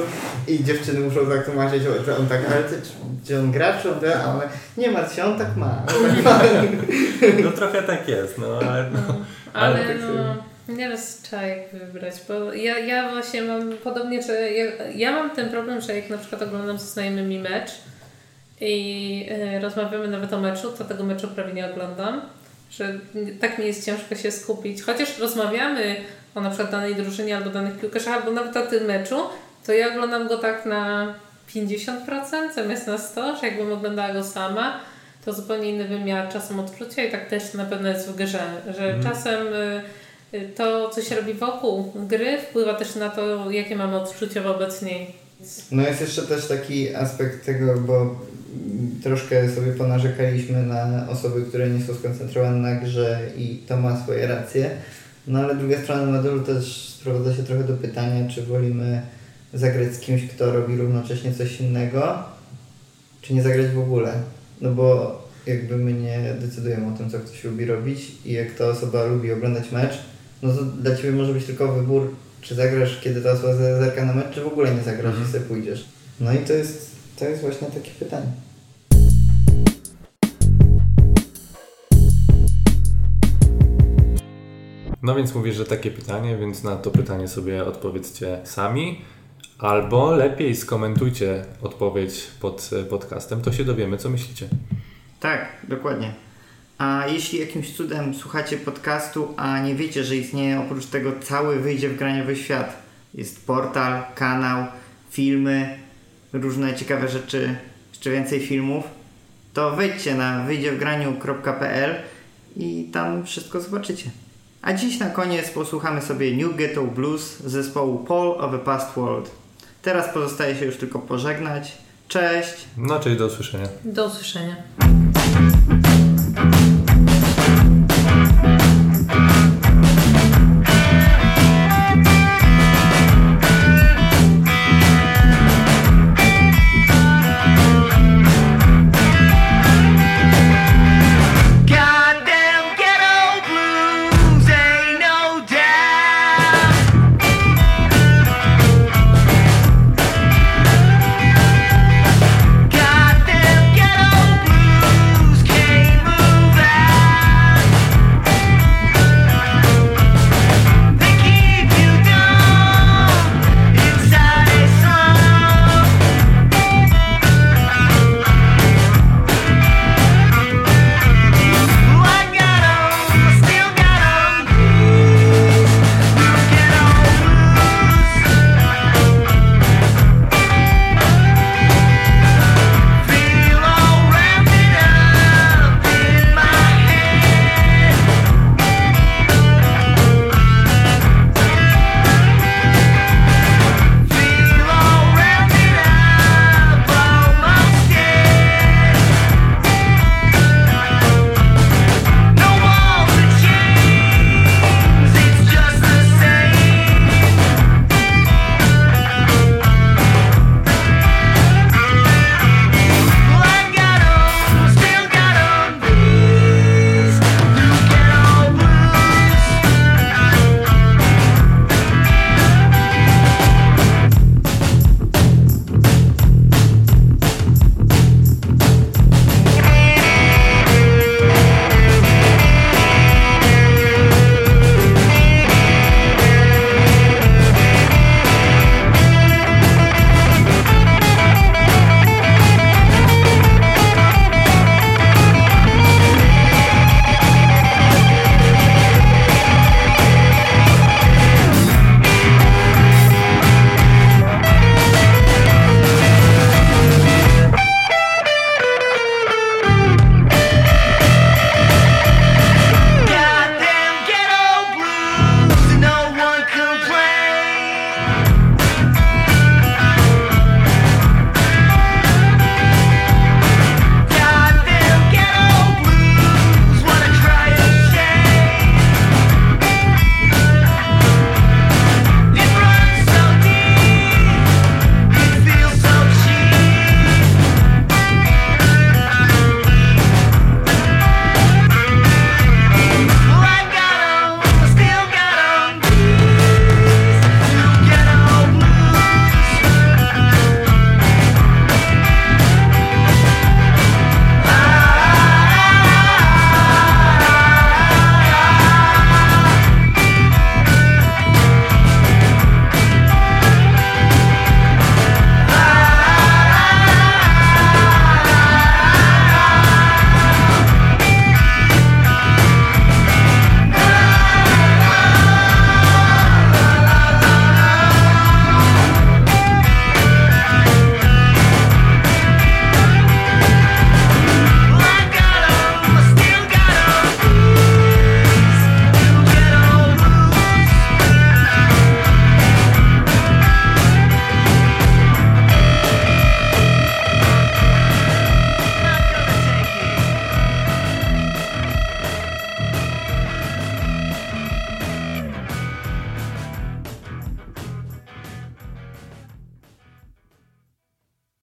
i dziewczyny muszą tak tłumaczyć, że on tak, ale ty, czy, czy on gra, czy on gra, a one, nie martw się, on tak ma. Tak ma. *laughs* No trochę tak jest, no ale no. Ale Ale tak no, nieraz trzeba jak wybrać, bo ja, ja właśnie mam podobnie, że ja, ja mam ten problem, że jak na przykład oglądam ze znajomymi mecz i e, rozmawiamy nawet o meczu, to tego meczu prawie nie oglądam, że tak mi jest ciężko się skupić. Chociaż rozmawiamy o na przykład danej drużynie albo danych piłkarzach, albo nawet o tym meczu, to ja oglądam go tak na 50% zamiast na 100%, że jakbym oglądała go sama, to zupełnie inny wymiar czasem odczucia i tak też na pewno jest w grze, że Mhm. czasem y, y, to, co się robi wokół gry, wpływa też na to, jakie mamy odczucia wobec niej. No jest jeszcze też taki aspekt tego, bo mm, troszkę sobie ponarzekaliśmy na osoby, które nie są skoncentrowane na grze i to ma swoje racje. No ale druga strona medalu też sprowadza się trochę do pytania, czy wolimy zagrać z kimś, kto robi równocześnie coś innego, czy nie zagrać w ogóle. No bo jakby my nie decydujemy o tym, co ktoś lubi robić i jak ta osoba lubi oglądać mecz, no to dla Ciebie może być tylko wybór, czy zagrasz, kiedy ta osoba zerka na mecz, czy w ogóle nie zagrasz Mhm. i sobie pójdziesz. No i to jest, to jest właśnie takie pytanie. No więc mówisz, że takie pytanie, więc na to pytanie sobie odpowiedzcie sami. Albo lepiej skomentujcie odpowiedź pod e, podcastem, to się dowiemy, co myślicie. Tak, dokładnie. A jeśli jakimś cudem słuchacie podcastu, a nie wiecie, że istnieje oprócz tego cały Wyjdzie w graniowy świat, jest portal, kanał, filmy, różne ciekawe rzeczy, jeszcze więcej filmów, to wejdźcie na wyjdziewgraniu.pl i tam wszystko zobaczycie. A dziś na koniec posłuchamy sobie New Ghetto Blues zespołu Paul of a Past World. Teraz pozostaje się już tylko pożegnać. Cześć! No, czyli do usłyszenia. Do usłyszenia.